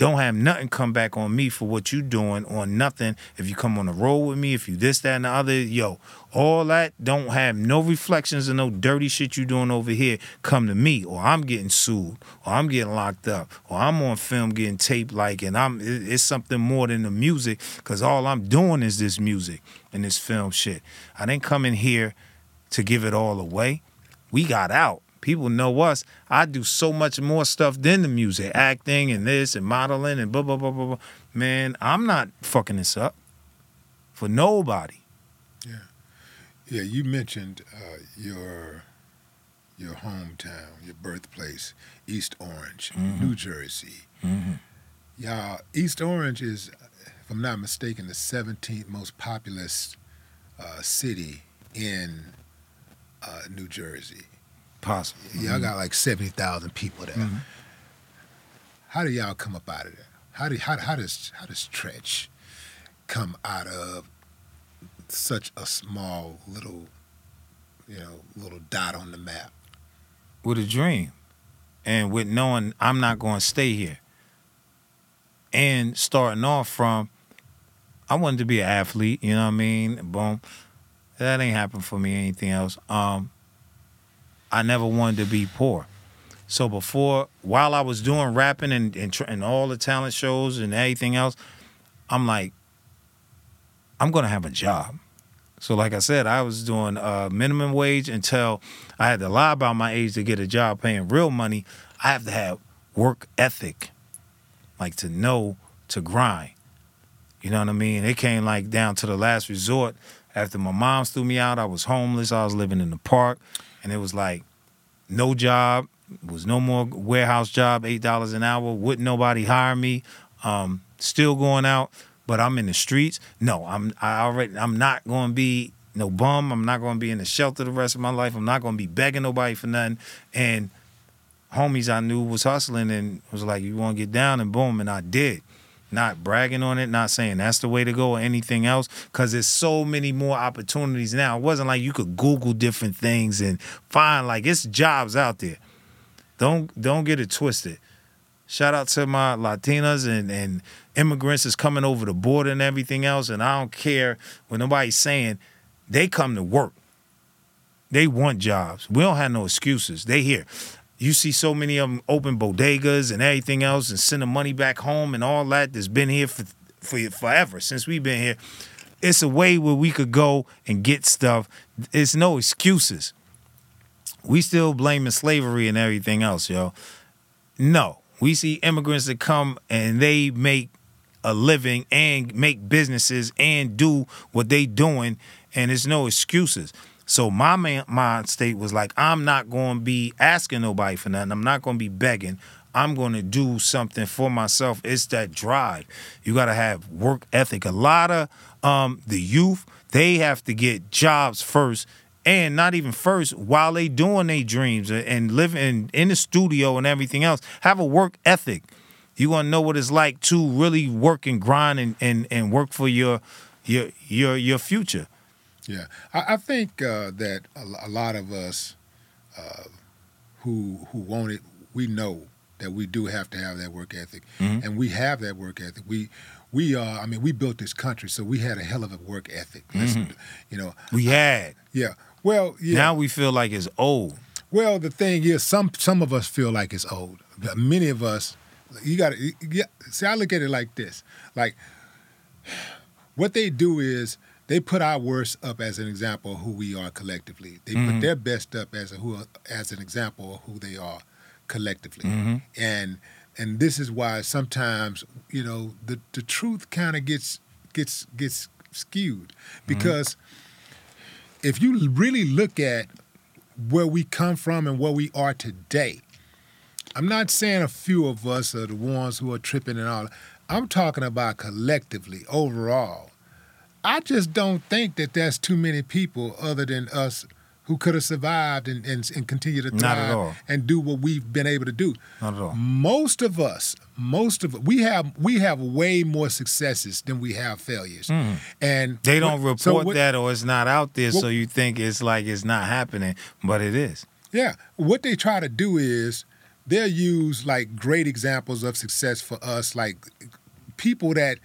Don't have nothing come back on me for what you doing on nothing. If you come on the road with me, if you this, that, and the other, yo, all that don't have no reflections and no dirty shit you doing over here. Come to me, or I'm getting sued, or I'm getting locked up, or I'm on film getting taped like, and I'm it's something more than the music, cause all I'm doing is this music and this film shit. I didn't come in here to give it all away. We got out people know us. I do so much more stuff than the music, acting and this and modeling and blah blah blah blah. blah. Man, I'm not fucking this up for nobody. Yeah, yeah. You mentioned uh, your your hometown, your birthplace, East Orange, Mm-hmm. New Jersey. Yeah, East Orange is, if I'm not mistaken, the 17th most populous uh, city in uh, New Jersey. Possible. Y'all got like 70,000 people there. How do y'all come up out of there? How do how, how does how does Treach come out of such a small little you know little dot on the map? with a dream and with knowing I'm not going to stay here. And starting off from, I wanted to be an athlete, you know what I mean? Boom. That ain't happened for me, anything else. Um, I never wanted to be poor. So before, while I was doing rapping and, and, and all the talent shows and everything else, I'm like, I'm to have a job. So, like I said, I was doing uh, minimum wage until I had to lie about my age to get a job paying real money. I have to have work ethic, like to know to grind. You know what I mean? It came like down to the last resort. After my mom threw me out, I was homeless. I was living in the park, and it was like no job. Was no more warehouse job, eight dollars an hour. Wouldn't nobody hire me? Um, still going out, but I'm in the streets. No, I'm I already I'm not going to be no bum. I'm not going to be in the shelter the rest of my life. I'm not going to be begging nobody for nothing. And homies I knew was hustling and was like, "You want to get down?" And boom, and I did. Not bragging on it, not saying that's the way to go or anything else, because there's so many more opportunities now. It wasn't like you could Google different things and find like it's jobs out there. Don't don't get it twisted. Shout out to my Latinas and, and immigrants that's coming over the border and everything else. And I don't care what nobody's saying. They come to work. They want jobs. We don't have no excuses. They here. You see so many of them open bodegas and everything else and send the money back home and all that that's been here for, for forever since we've been here. It's a way where we could go and get stuff. It's no excuses. We still blaming slavery and everything else, yo. No, we see immigrants that come and they make a living and make businesses and do what they doing, and there's no excuses. So my man, my state was like, I'm not going to be asking nobody for nothing. I'm not going to be begging. I'm going to do something for myself. It's that drive. You got to have work ethic. A lot of um, the youth, they have to get jobs first and not even first while they doing their dreams and living in the studio and everything else have a work ethic you want to know what it's like to really work and grind and, and, and work for your your your your future Yeah, I, I think uh, that a, a lot of us uh, who who want it, we know that we do have to have that work ethic, Mhm. and we have that work ethic. We we uh, I mean, we built this country, so we had a hell of a work ethic. Let's- You know, we had yeah. Well, yeah. now we feel like it's old Well, the thing is, some some of us feel like it's old. Many of us, you got to. See, I look at it like this: like what they do is they put our worst up as an example of who we are collectively. They put their best up as a who as an example of who they are collectively, Mhm. and and this is why sometimes you know the the truth kind of gets gets gets skewed because if you really look at where we come from and where we are today. I'm not saying a few of us are the ones who are tripping and all. I'm talking about collectively, overall. I just don't think that there's too many people other than us who could have survived and, and, and continue to thrive and do what we've been able to do. Not at all. Most of us, most of we have we have way more successes than we have failures, and Mm. They don't so report what- that or it's not out there, so you think it's like it's not happening, but it is. Yeah, what they try to do is they'll use like great examples of success for us, like people that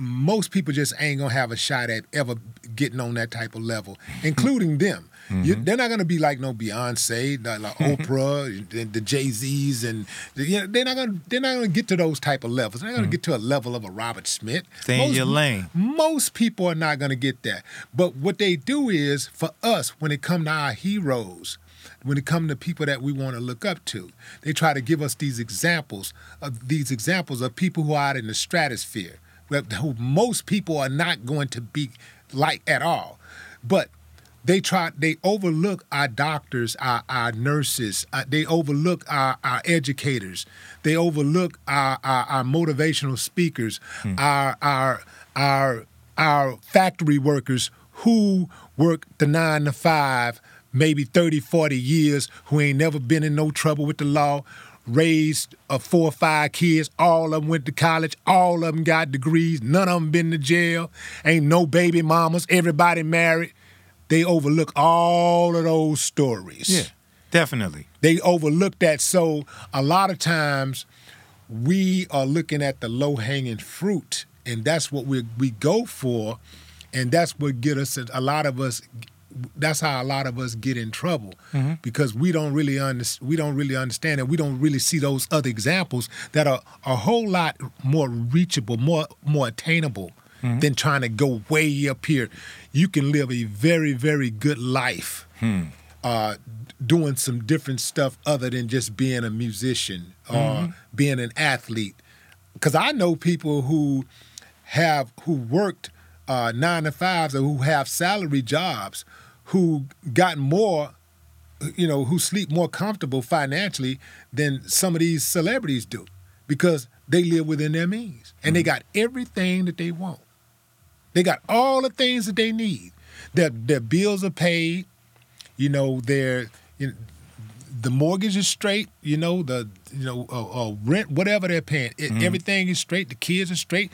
most people just ain't gonna have a shot at ever getting on that type of level, including them. You, mm-hmm. they're not gonna be like no Beyonce, not like Oprah, the, the Jay Z's, and you know, they're not gonna they're not gonna get to those type of levels. They're not gonna mm-hmm. get to a level of a Robert Smith. Stay in your lane. Most people are not to get that. But what they do is for us, when it come to our heroes, when it come to people that we want to look up to, they try to give us these examples of these examples of people who are out in the stratosphere, who most people are not going to be like at all. But they try they overlook our doctors our, our nurses uh, they overlook our, our educators they overlook our, our, our motivational speakers our, our our our factory workers who work the nine to five maybe 30 40 years who ain't never been in no trouble with the law raised uh, four or five kids all of them went to college all of them got degrees none of them been to jail ain't no baby mamas everybody married they overlook all of those stories. Yeah, definitely. They overlook that. So a lot of times we are looking at the low hanging fruit, and that's what we we go for, and that's what get us. A lot of us. That's how a lot of us get in trouble because we don't really under, we don't really understand it. We don't really see those other examples that are a whole lot more reachable, more more attainable than trying to go way up here. You can live a very very good life uh, doing some different stuff other than just being a musician or being an athlete. Because I know people who have who worked uh, nine to fives or who have salary jobs who got more, you know, who sleep more comfortable financially than some of these celebrities do because they live within their means and they got everything that they want. They got all the things that they need. Their their bills are paid. You know, their you know, the mortgage is straight. You know, the you know uh, uh, rent, whatever they're paying, it, everything is straight. The kids are straight.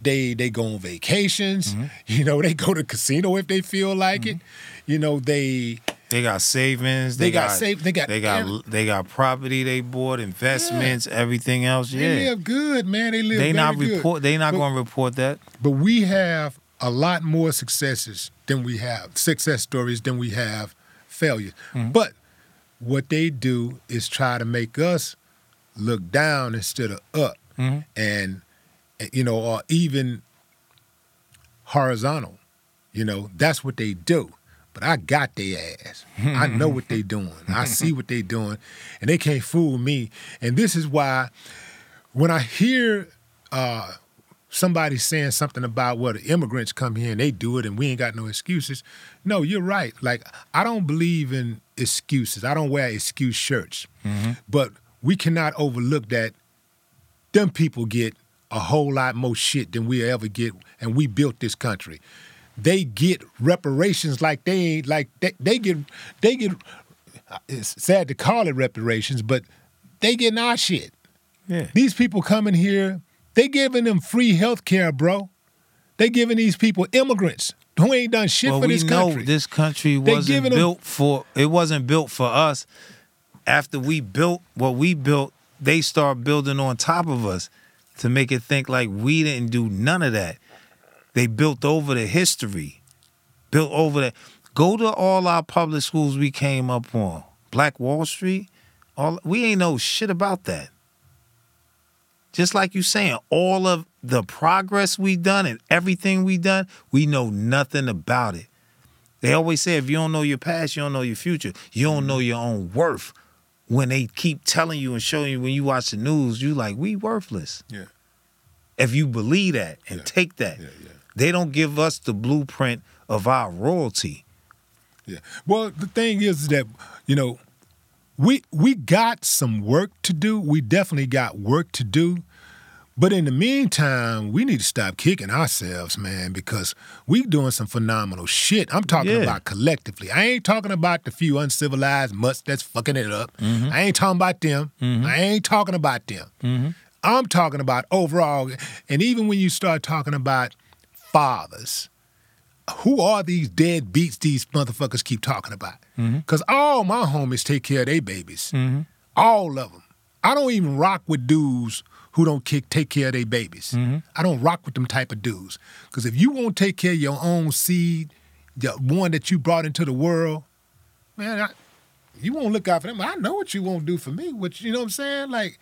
They they go on vacations. Mm-hmm. You know, they go to casino if they feel like it. Mm-hmm. You know, they They got savings. They got save- they got they got every- they got property they bought, investments, everything else. Yeah, they live good, man. They live they not good. report. They not going to report that. But we have a lot more successes than we have success stories than we have failures. Mm-hmm. But what they do is try to make us look down instead of up, Mhm. and you know, or even horizontal. You know, that's what they do. But I got their ass. I know what they doing. I see what they doing, and they can't fool me. And this is why when I hear uh, somebody saying something about well, the immigrants come here and they do it, and we ain't got no excuses. No, you're right. Like I don't believe in excuses. I don't wear excuse shirts. But we cannot overlook that them people get a whole lot more shit than we ever get, and we built this country. They get reparations like they ain't like they, they get they get. Uh, it's sad to call it reparations, but they getting our shit. Yeah, These people coming here, they giving them free health care, bro. They giving these people immigrants who ain't done shit well, for we this know country. this country wasn't built for. It wasn't built for us. After we built what we built, they start building on top of us to make it think like we didn't do none of that. They built over the history, built over that. Go to all our public schools we came up on. Black Wall Street, all we ain't know shit about that. Just like you saying, all of the progress we done and everything we done, we know nothing about it. They always say if you don't know your past, you don't know your future. You don't know your own worth. When they keep telling you and showing you when you watch the news, you like, we worthless. Yeah. If you believe that and Yeah. take that. Yeah, yeah. They don't give us the blueprint of our royalty. Yeah. Well, the thing is that you know, we we got some work to do. We definitely got work to do, But in the meantime, we need to stop kicking ourselves, man, because we doing some phenomenal shit. I'm talking Yeah. about collectively. I ain't talking about the few uncivilized mutts that's fucking it up. Mm-hmm. I ain't talking about them. Mm-hmm. I ain't talking about them. Mm-hmm. I'm talking about overall. And even when you start talking about fathers, who are these dead beats these motherfuckers keep talking about? Mm-hmm. Because all my homies take care of their babies. All of them. I don't even rock with dudes who don't kick, take care of their babies. Mm-hmm. I don't rock with them type of dudes. Because if you won't take care of your own seed, the one that you brought into the world, man, I, you won't look out for them. I know what you won't do for me. Which you know what I'm saying? Like,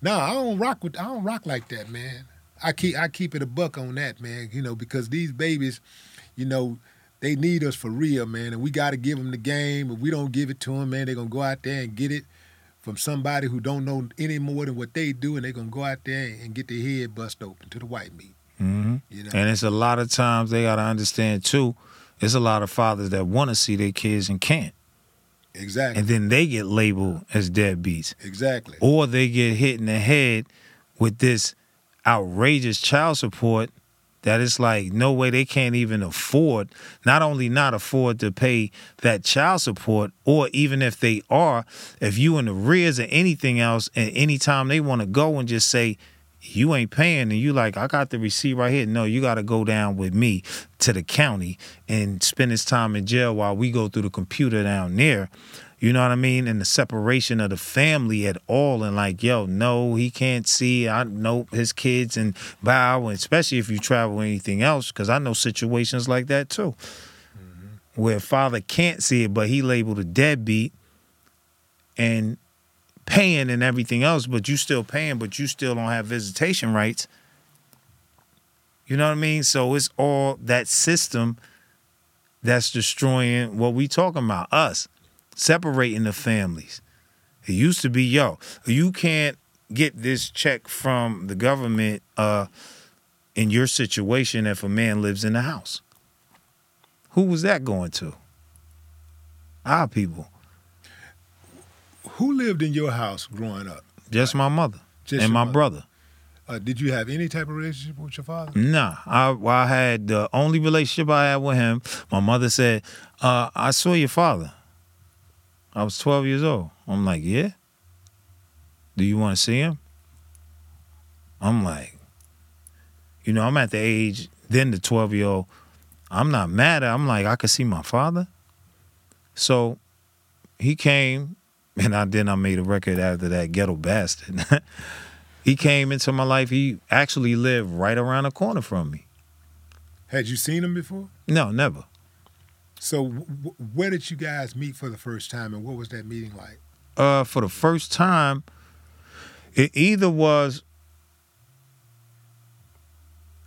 no, I don't rock with I don't rock like that, man. I keep I keep it a buck on that, man. You know, because these babies, you know, they need us for real, man, and we got to give them the game. If we don't give it to them, man, they're gonna go out there and get it from somebody who don't know any more than what they do, and they're gonna go out there and get their head bust open to the white meat. hmm You know, And it's a lot of times they got to understand too. It's a lot of fathers that want to see their kids and can't, exactly, and then they get labeled as deadbeats, exactly. or they get hit in the head with this outrageous child support that it's like no way they can't even afford not only not afford to pay that child support or even if they are if you in arrears or anything else and anytime they want to go and just say you ain't paying and you like i got the receipt right here. No you got to go down with me to the county and spend this time in jail while we go through the computer down there you know what I mean? And the separation of the family at all, and like, yo, no, he can't see. I know his kids and bow, and especially if you travel or anything else, because I know situations like that too, mm-hmm. where father can't see it, but he labeled a deadbeat and paying and everything else, but you still paying, but you still don't have visitation rights. You know what I mean? So it's all that system that's destroying what we talking about, us separating the families. It used to be, yo, you can't get this check from the government uh, in your situation if a man lives in the house. Who was that going to? Our people. Who lived in your house growing up? Just my mother Just and my mother. brother. Uh, did you have any type of relationship with your father? Nah, I, I had the only relationship I had with him. My mother said, uh, "I saw your father." I was 12 years old. I'm like, "Yeah." Do you want to see him? I'm like, you know, I'm at the age then the 12 year old. I'm not mad at. I'm like, I could see my father. So he came, and I then I made a record after that, Ghetto Bastard. he came into my life. He actually lived right around the corner from me. Had you seen him before? No, never. So, w- where did you guys meet for the first time, and what was that meeting like? Uh, for the first time, it either was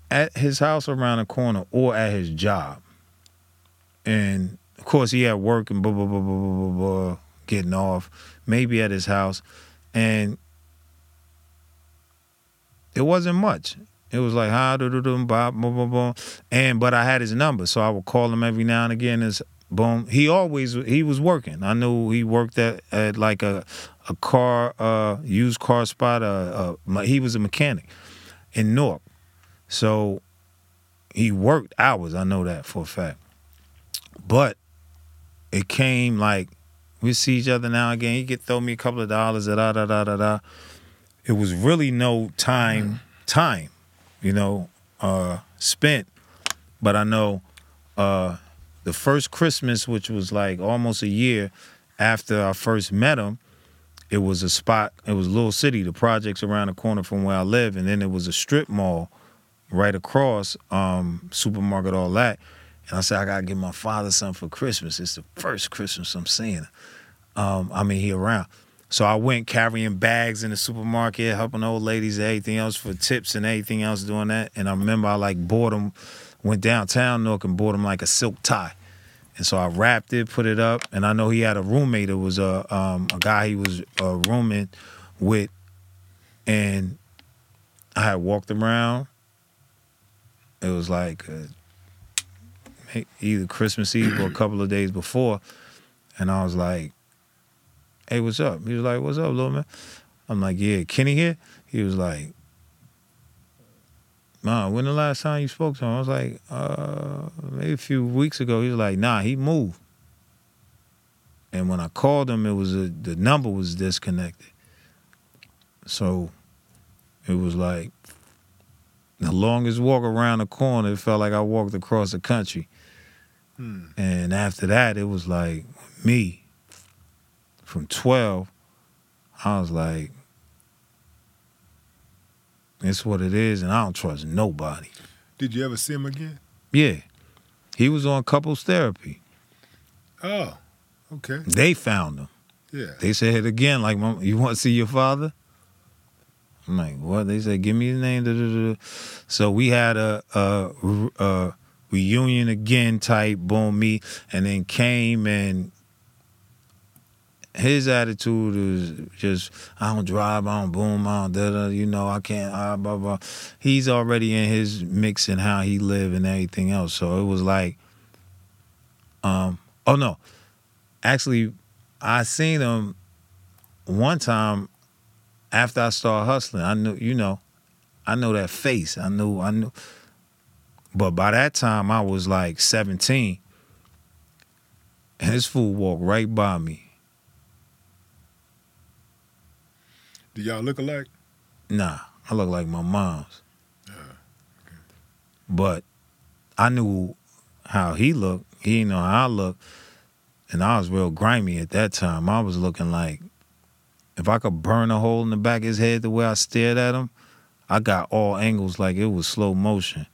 at his house around the corner or at his job. And of course, he had work and blah, blah, blah, blah, blah, blah, blah, getting off, maybe at his house. And it wasn't much. It was like, do, do, do, blah. And, but I had his number, so I would call him every now and again. As boom, he always, he was working. I knew he worked at, at like a, a car, uh, used car spot. Uh, uh, he was a mechanic in Newark. So he worked hours. I know that for a fact. But it came like we see each other now again. He could throw me a couple of dollars. Da da da da da. da. It was really no time, time, you know, uh, spent. But I know uh, the first Christmas, which was like almost a year after I first met him, it was a spot. It was Little City, the projects around the corner from where I live, and then it was a strip mall right across, um, supermarket, all that. And I said, I gotta give my father something for Christmas. It's the first Christmas I'm seeing. Um, I mean, he around. So I went carrying bags in the supermarket, helping old ladies and everything else for tips and everything else doing that. And I remember I like bought him, went downtown Newark and bought him like a silk tie. And so I wrapped it, put it up, and I know he had a roommate. It was a um, a guy he was uh, rooming with, and I had walked around. It was like uh, either Christmas Eve or a couple of days before, and I was like, "Hey, what's up?" He was like, "What's up, little man?" I'm like, "Yeah, Kenny here." He was like, Nah, when the last time you spoke to him? I was like, uh, maybe a few weeks ago. He was like, nah, he moved. And when I called him, it was a, the number was disconnected. So it was like the longest walk around the corner. It felt like I walked across the country. Hmm. And after that, it was like me from 12. I was like, it's what it is, and I don't trust nobody. Did you ever see him again? Yeah. He was on couples therapy. Oh, okay. They found him. Yeah. They said again, like, Mom, you want to see your father? I'm like, what? They said, give me his name. Da, da, da. So we had a, a, a reunion again type, boom, me, and then came and his attitude is just, I don't drive, I don't boom, I don't da da, you know, I can't, ah, blah, blah. He's already in his mix and how he live and everything else. So it was like, um, oh no, actually, I seen him one time after I started hustling. I knew, you know, I know that face. I knew, I knew. But by that time, I was like 17. And this fool walked right by me. Do y'all look alike? Nah, I look like my mom's. Ah, but I knew how he looked. He didn't know how I looked. And I was real grimy at that time. I was looking like if I could burn a hole in the back of his head the way I stared at him, I got all angles like it was slow motion.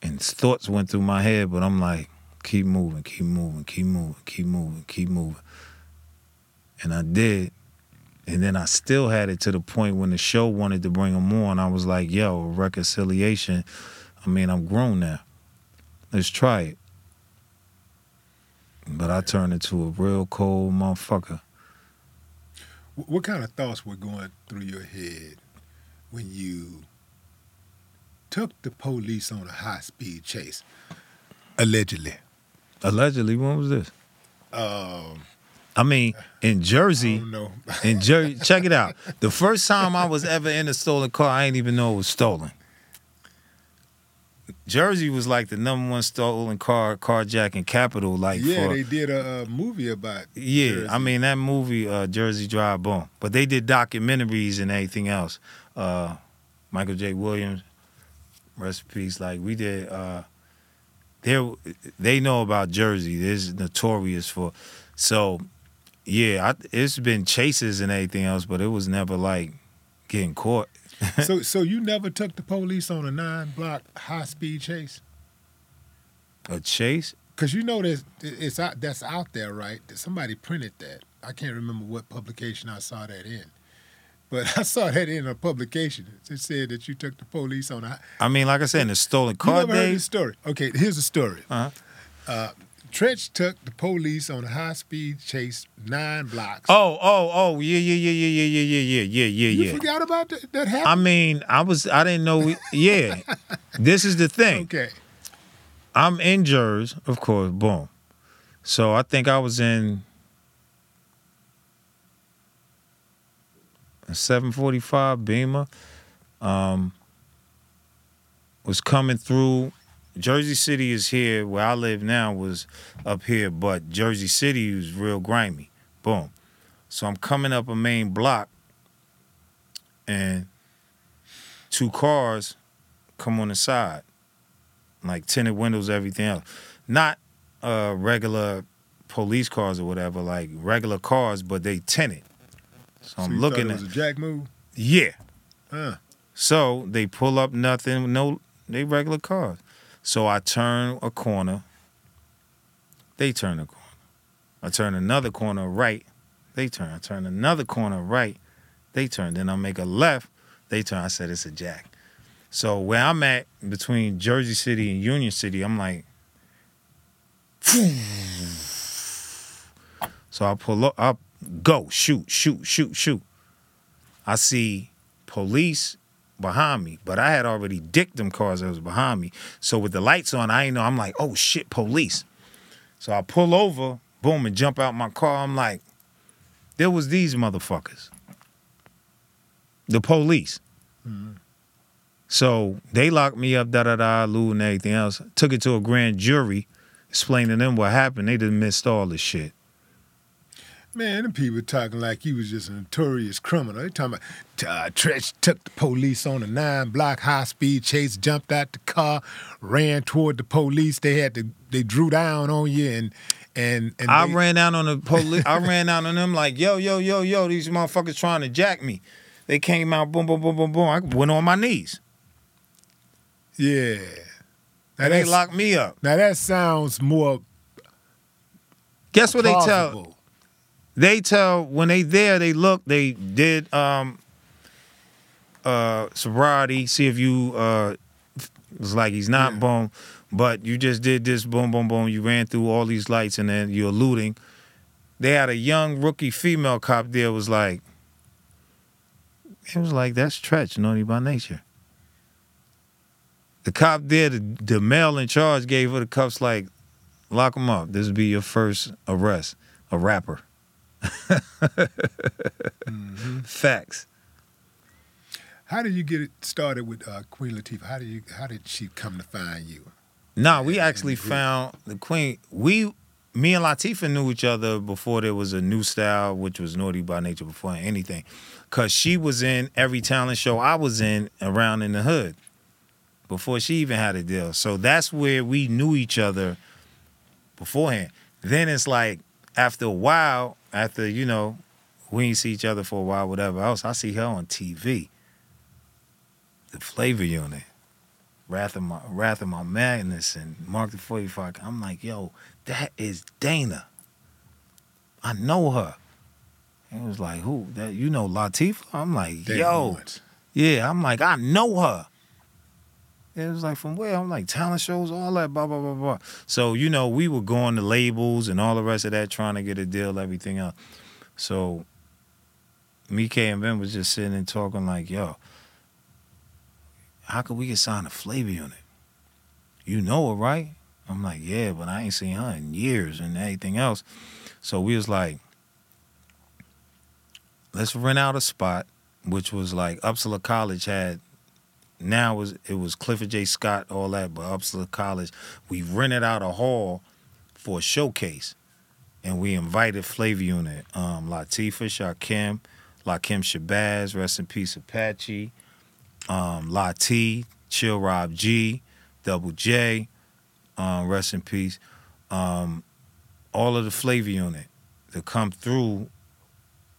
And thoughts went through my head, but I'm like, keep moving, keep moving, keep moving, keep moving, keep moving. And I did. And then I still had it to the point when the show wanted to bring him on. I was like, yo, reconciliation. I mean, I'm grown now. Let's try it. But I turned into a real cold motherfucker. What kind of thoughts were going through your head when you took the police on a high speed chase? Allegedly. Allegedly, when was this? Um, I mean, in Jersey, in Jersey, check it out. The first time I was ever in a stolen car, I didn't even know it was stolen. Jersey was like the number one stolen car carjacking capital. Like yeah, for, they did a, a movie about. Yeah, Jersey. I mean that movie, uh, Jersey Drive, boom. But they did documentaries and everything else. Uh, Michael J. Williams, rest in peace. Like we did. Uh, they they know about Jersey. This is notorious for. So, yeah, I, it's been chases and everything else, but it was never like getting caught. so, so you never took the police on a nine block high speed chase? A chase? Because you know that it's out, that's out there, right? That Somebody printed that. I can't remember what publication I saw that in, but I saw that in a publication. It said that you took the police on a. I mean, like I said, in the stolen car. You never heard this story? Okay, here's the story. Uh-huh. Uh, Treach took the police on a high speed chase nine blocks. Oh, oh, oh, yeah, yeah, yeah, yeah, yeah, yeah, yeah, yeah, yeah, yeah. you forgot about that? That I mean, I was, I didn't know. We, yeah, this is the thing. okay. I'm in Jersey, of course. Boom. So I think I was in a 745 Beamer. Um, was coming through. Jersey City is here. Where I live now was up here, but Jersey City was real grimy. Boom. So I'm coming up a main block, and two cars come on the side like tinted windows, everything else. Not uh regular police cars or whatever, like regular cars, but they tinted. So So I'm looking at it was a jack move. yeah. Huh. So they pull up nothing, no they regular cars. So I turn a corner. They turn a corner. I turn another corner right. They turn. I turn another corner right. They turn. Then I make a left. They turn. I said it's a jack. So where I'm at between Jersey City and Union City, I'm like, so I pull up, up, go, shoot, shoot, shoot, shoot. I see police behind me, but I had already dicked them cars that was behind me. So with the lights on, I ain't know. I'm like, oh shit, police. So I pull over, boom, and jump out my car. I'm like, there was these motherfuckers. The police. So they locked me up, da da da, Lou and everything else. Took it to a grand jury, explained to them what happened. They done missed all this shit. Man, them people talking like he was just a notorious criminal. They talking about uh, Treach took the police on a nine block high speed chase, jumped out the car, ran toward the police. They had to they drew down on you and and and I they- ran out on the police. I ran out on them like, yo, yo, yo, yo, these motherfuckers trying to jack me. They came out, boom, boom, boom, boom, boom. I went on my knees. yeah. Now they locked me up. now that sounds more Guess what they tell? They tell when they there, they look, they did um uh sobriety, see if you uh was like he's not Yeah. boom, but you just did this boom boom boom, you ran through all these lights and then you're looting. They had a young rookie female cop there was like it was like that's Treach, naughty by nature. The cop there, the, the male in charge gave her the cuffs like, lock him up. This will be your first arrest. A rapper. Facts. How did you get it started with uh, Queen Latifah? How did you how did she come to find you? Nah, we actually the found the queen. We, me and Latifah knew each other before there was a new style, which was Naughty by Nature before anything. Cause she was in every talent show I was in around in the hood before she even had a deal. So that's where we knew each other beforehand. Then it's like after a while, after you know, we didn't see each other for a while, whatever else. I see her on TV. The Flavor Unit. Wrath of my Wrath of my Madness and Mark the 45. I'm like, yo, that is Dana. I know her. And it was like, who? That you know Latifah? I'm like, Dana yo. Owens. Yeah, I'm like, I know her. It was like from where? I'm like talent shows, all that, blah, blah, blah, blah. So, you know, we were going to labels and all the rest of that, trying to get a deal, everything else. So me, K, and Ben was just sitting and talking like, yo, how could we get signed a flavor unit? You know her, right? I'm like, yeah, but I ain't seen her in years and anything else. So we was like, let's rent out a spot, which was like Upsala College had. Now it was it was Clifford J. Scott, all that, but Upsala College, we rented out a hall for a showcase, and we invited Flavor Unit, um, Latifah, Shakim, Lakim Shabazz, rest in peace, Apache, um, Lati, Chill Rob G, Double J, um, rest in peace, um, all of the Flavor Unit to come through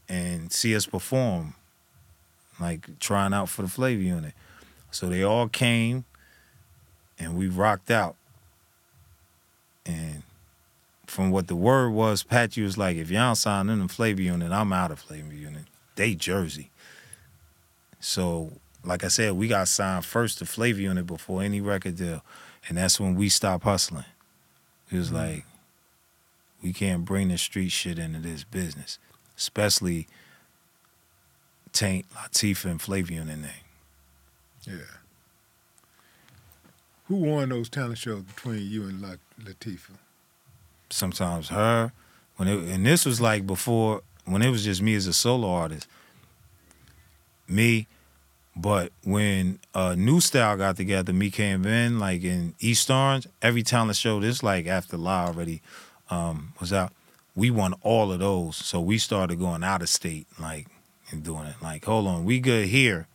and see us perform, like trying out for the Flavor Unit. So they all came and we rocked out. And from what the word was, Patchy was like, if y'all sign in the Flavor Unit, I'm out of Flavor Unit. They Jersey. So, like I said, we got signed first to Flavor Unit before any record deal. And that's when we stopped hustling. It was mm-hmm. like, we can't bring the street shit into this business, especially taint Latifah and Flavor Unit name. Yeah. Who won those talent shows between you and La- Latifah? sometimes her. When it and this was like before when it was just me as a solo artist. Me but when uh new style got together me came in like in east orange every talent show this like after law already um was out we won all of those. So we started going out of state like and doing it. Like hold on we good here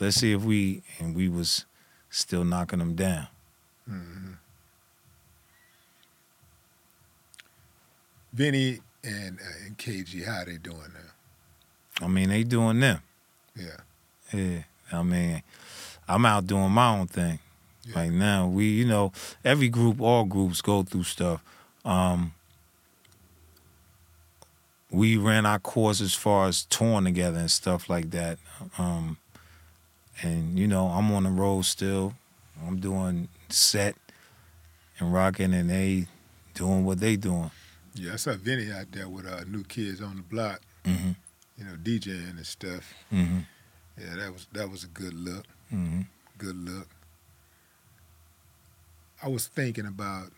let's see if we and we was still knocking them down Vinny and uh, and KG, how they doing now? i mean they doing them Yeah. Yeah, I mean, I'm out doing my own thing. Yeah. Like now, we, you know, every group, all groups go through stuff. Um, we ran our course as far as touring together and stuff like that. Um, and you know, I'm on the road still. I'm doing set and rocking, and they doing what they doing. Yeah, I saw Vinny out there with uh, new kids on the block, hmm you know, DJing and stuff. hmm Yeah, that was that was a good look. hmm Good look. I was thinking about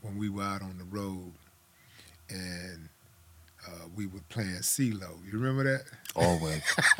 when we were out on the road and uh, we were playing CeeLo. You remember that? Always.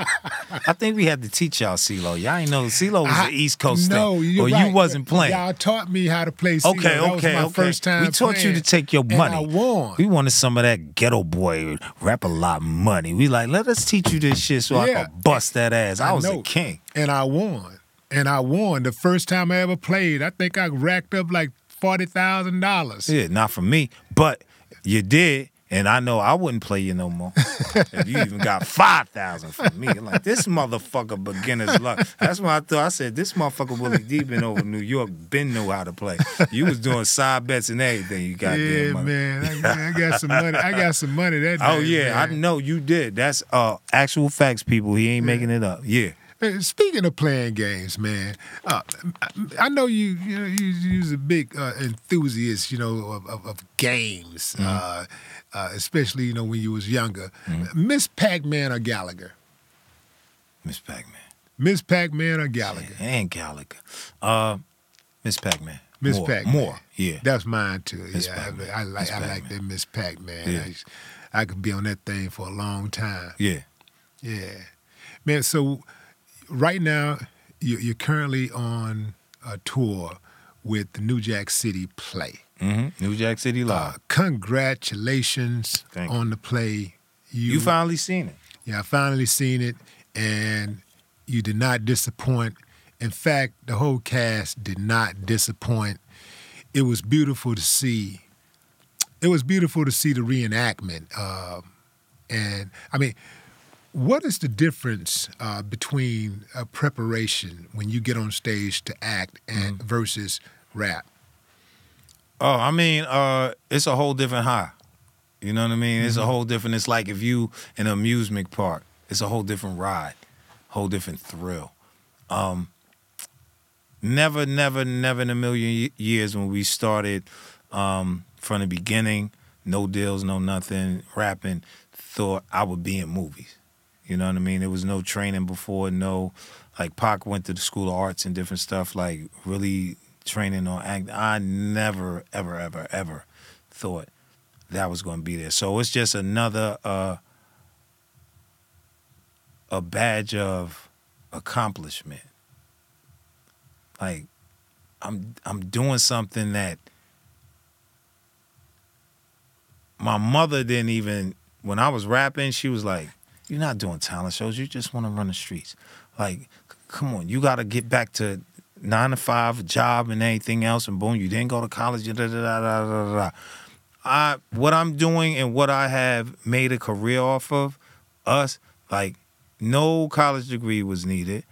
I think we had to teach y'all CeeLo. Y'all ain't know CeeLo was I- the East Coast no, thing. you're right. you wasn't playing. Y'all taught me how to play CeeLo. Okay, that was okay, my okay. first time we taught you to take your money. I won. We wanted some of that Geto Boy rap a lot money. We like, let us teach you this shit so I can bust that ass. I, I was a king. and I won. And I won the first time I ever played. I think I racked up like forty thousand dollars. Yeah, not for me, but you did. And I know I wouldn't play you no more. if you even got five thousand from me, like this motherfucker beginner's luck. That's why I thought I said this motherfucker Willie D been over New York, been know how to play. You was doing side bets and everything. You got Yeah, man. I, I got some money. I got some money that day. Oh yeah, I know you did. That's uh actual facts, people. He ain't making it up. Yeah. Speaking of playing games, man, uh, I know you. You know, you you's a big uh, enthusiast. You know of, of, of games, Mm-hmm. Uh, especially you know when you was younger. Miss Pac-Man or Galaga? Miss Pac-Man. Miss Pac-Man or Galaga? And Galaga. Uh Miss Pac-Man. Miss Pac-Man. More. Yeah. That's mine too. Miss yeah, Pac-Man. I, I like I like that Miss Pac-Man. Yeah. I, I could be on that thing for a long time. Yeah. Yeah, man. So right now you- you're currently on a tour with the New Jack City play. Hmm New Jack City Uh, congratulations Thank on the play. You, you finally seen it. yeah, I finally seen it, and you did not disappoint. In fact, the whole cast did not disappoint. It was beautiful to see. It was beautiful to see the reenactment. Um, and I mean, what is the difference uh, between uh, preparation when you get on stage to act and versus rap? Oh, I mean, uh, it's a whole different high. You know what I mean? It's a whole different. It's like if you in an amusement park. It's a whole different ride, whole different thrill. Um, never, never, never in a million years when we started um, from the beginning, no deals, no nothing, rapping. Thought I would be in movies. You know what I mean? There was no training before, no like Pac went to the School of Arts and different stuff, like really training on acting. I never, ever, ever, ever thought that was going to be there. So it's just another uh, a badge of accomplishment. Like I'm I'm doing something that my mother didn't even when I was rapping, she was like, You're not doing talent shows, you just want to run the streets. Like, come on, you gotta get back to nine to five job and anything else, and boom, you didn't go to college. Da, da, da, da, da, da. I what I'm doing and what I have made a career off of, us, like no college degree was needed.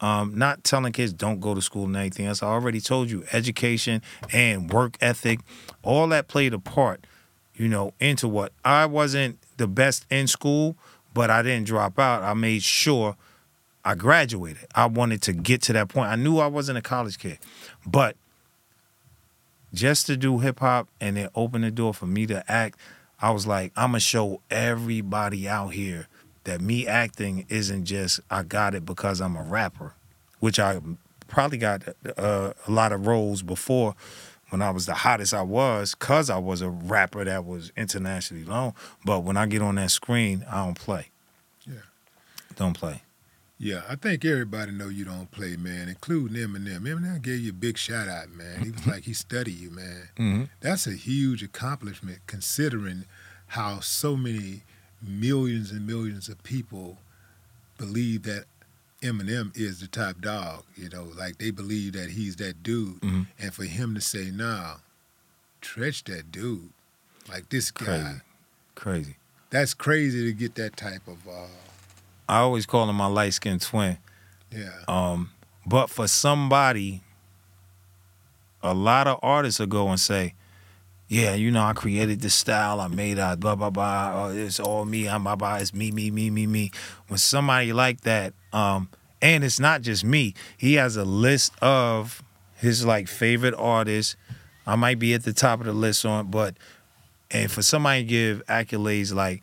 Um, not telling kids don't go to school and anything else. I already told you education and work ethic, all that played a part, you know, into what I wasn't the best in school, but I didn't drop out. I made sure I graduated. I wanted to get to that point. I knew I wasn't a college kid, but just to do hip hop and then open the door for me to act, I was like, I'm gonna show everybody out here that me acting isn't just I got it because I'm a rapper, which I probably got uh, a lot of roles before when I was the hottest I was because I was a rapper that was internationally known. But when I get on that screen, I don't play. Yeah. Don't play. Yeah, I think everybody know you don't play, man, including Eminem. Eminem gave you a big shout out, man. He was like he studied you, man. Mm-hmm. That's a huge accomplishment considering how so many millions and millions of people believe that Eminem is the top dog. You know, like they believe that he's that dude, Mhm. and for him to say, "Nah, Treach that dude," like this guy, Crazy. Crazy. that's crazy to get that type of, uh, I always call him my light skinned twin. yeah, Um, but for somebody, a lot of artists will go and say, "Yeah, you know, I created this style. I made it. Blah blah blah. Oh, it's all me. I'm blah blah. It's me, me, me, me, me." When somebody like that, um, and it's not just me. He has a list of his like favorite artists. I might be at the top of the list on, but and for somebody to give accolades like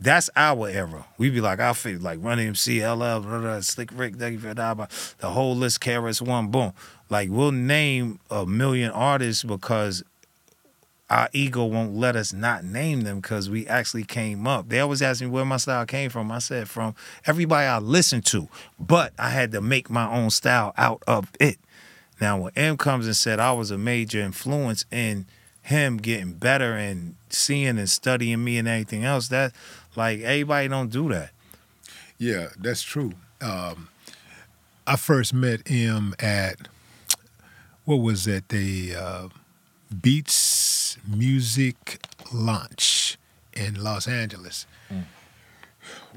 that's our era. We be like, I feel like Run MC, LL, blah, blah, Slick Rick, Dougie the whole list, KRS One, boom. Like we'll name a million artists because our ego won't let us not name them because we actually came up. They always ask me where my style came from. I said from everybody I listened to, but I had to make my own style out of it. Now, when M comes and said I was a major influence in him getting better and seeing and studying me and everything else, that like everybody don't do that. Yeah, that's true. Um, I first met him at what was that? The uh, Beats Music Launch in Los Angeles.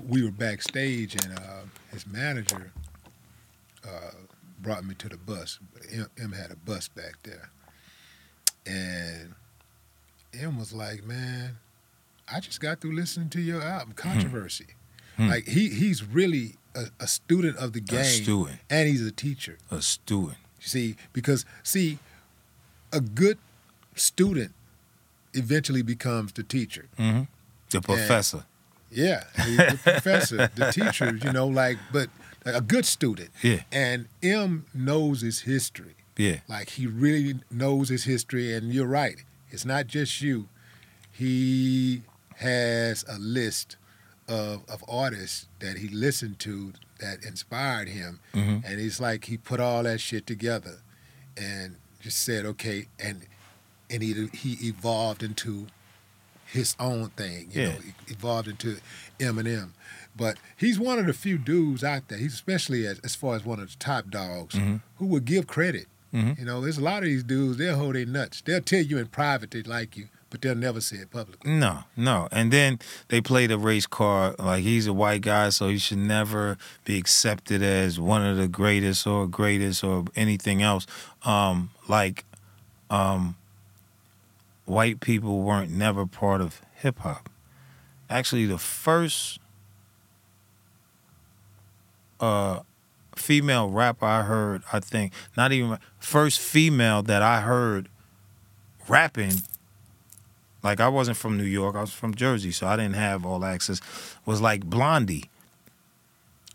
We were backstage, and uh, his manager uh, brought me to the bus. M, M had a bus back there, and M was like, "Man, I just got through listening to your album, Controversy." Hmm. Like he he's really a, a student of the game, A student, and he's a teacher. a student. See, because see, a good student eventually becomes the teacher. hmm The professor. Yeah, the, the professor, the teacher. You know, like, but a good student. Yeah, And M knows his history. yeah. Like he really knows his history, and you're right. It's not just you. He has a list of of artists that he listened to that inspired him, hmm and it's like he put all that shit together, and just said, okay, and and he he evolved into his own thing. You Yeah. know, evolved into Eminem. But he's one of the few dudes out there. He's especially as, as far as one of the top dogs hmm who would give credit. Hmm You know, there's a lot of these dudes, they'll hold their nuts. They'll tell you in private they like you, but they'll never say it publicly. No, no. And then they play the race card like he's a white guy, so he should never be accepted as one of the greatest or greatest or anything else. Um, like, um, white people weren't never part of hip hop. Actually, the first uh, female rapper I heard, I think, not even first female that I heard rapping like I wasn't from New York, I was from Jersey, so I didn't have all access. Was like Blondie,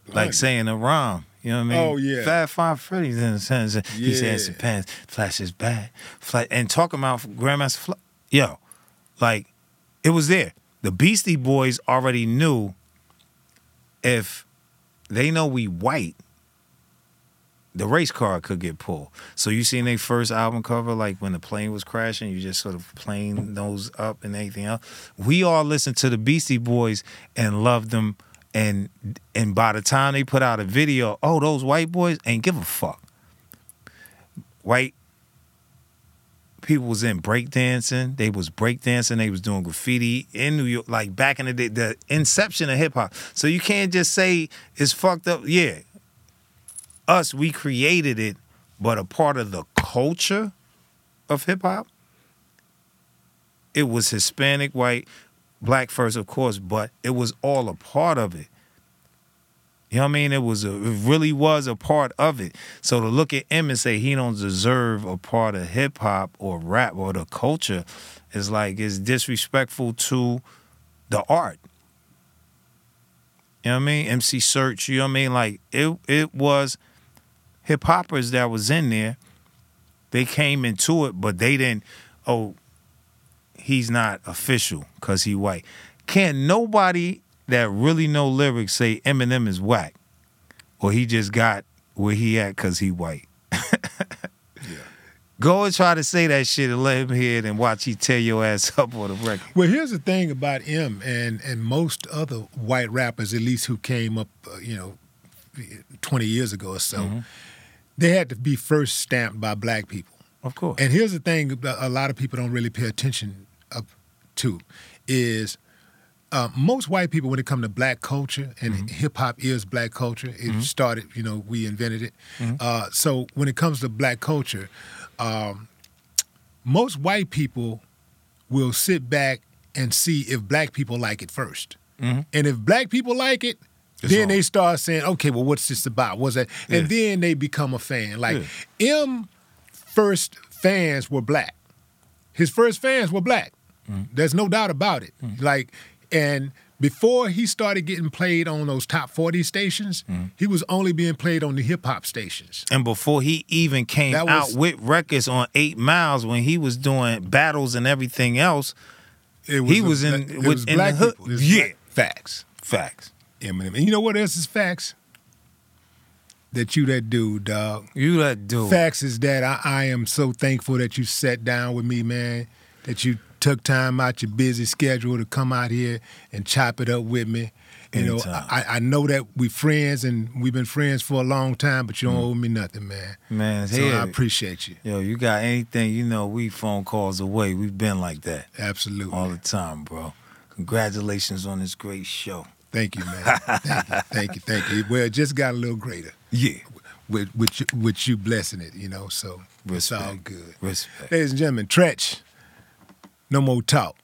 like Blondie. saying a rhyme. You know what I mean? Oh, yeah. Fab Five Freddy's in the sense. He Yeah. says his pants, flash his back, flash, and talking about Grandmaster Fla Yo, like it was there. The Beastie Boys already knew if they know we white, the race car could get pulled. So you seen their first album cover, like when the plane was crashing, you just sort of plane nose up and anything else. We all listened to the Beastie Boys and loved them. And and by the time they put out a video, oh, those white boys ain't give a fuck. White people was in breakdancing. They was breakdancing. They was doing graffiti in New York, like back in the day, the inception of hip hop. So you can't just say it's fucked up. Yeah, us, we created it, but a part of the culture of hip hop, it was Hispanic, white, black first, of course, but it was all a part of it. You know what I mean? It was a, it really was a part of it. So to look at him and say he don't deserve a part of hip hop or rap or the culture is like it's disrespectful to the art. You know what I mean? MC Serch, you know what I mean? Like it it was hip hoppers that was in there. They came into it, but they didn't, oh, he's not official because he white. Can't nobody that really know lyrics say Eminem is whack. Or he just got where he at because he white. Go and try to say that shit and let him hear it and watch he tear your ass up on the record. Well, here's the thing about M and and most other white rappers, at least who came up, uh, you know, 20 years ago or so, Mm-hmm. They had to be first stamped by black people. Of course. And here's the thing: that a lot of people don't really pay attention up to is uh, most white people, when it comes to black culture and hip hop is black culture. It started, you know, we invented it. Uh, so when it comes to black culture, um, most white people will sit back and see if black people like it 1st Mhm. and if black people like it. It's then on. they start saying, "Okay, well, what's this about? What's that?" And then they become a fan. Like M first fans were black. His first fans were black. There's no doubt about it. Like And before he started getting played on those top 40 stations, Mm-hmm. he was only being played on the hip hop stations. And before he even came That out with records on Eight Miles, when he was doing battles and everything else, It He a was in- with- was in the hood. was Yeah. black- facts. facts. Eminem. And you know what else is facts? That you that dude, dog. You that dude. Facts is that I, I am so thankful that you sat down with me, man. That you took time out your busy schedule to come out here and chop it up with me. You know, I, I know that we friends and we've been friends for a long time, but you don't mm. owe me nothing, man. Man, So I appreciate you. yo, you got anything, you know, we phone calls away. We've been like that Absolutely. all the time, bro. Congratulations on this great show. Thank you, man. thank you, thank you, thank you. Well, it just got a little greater Yeah. with with you, with you blessing it, you know. So it's all good. Respect. Ladies and gentlemen, Treach, no more talk.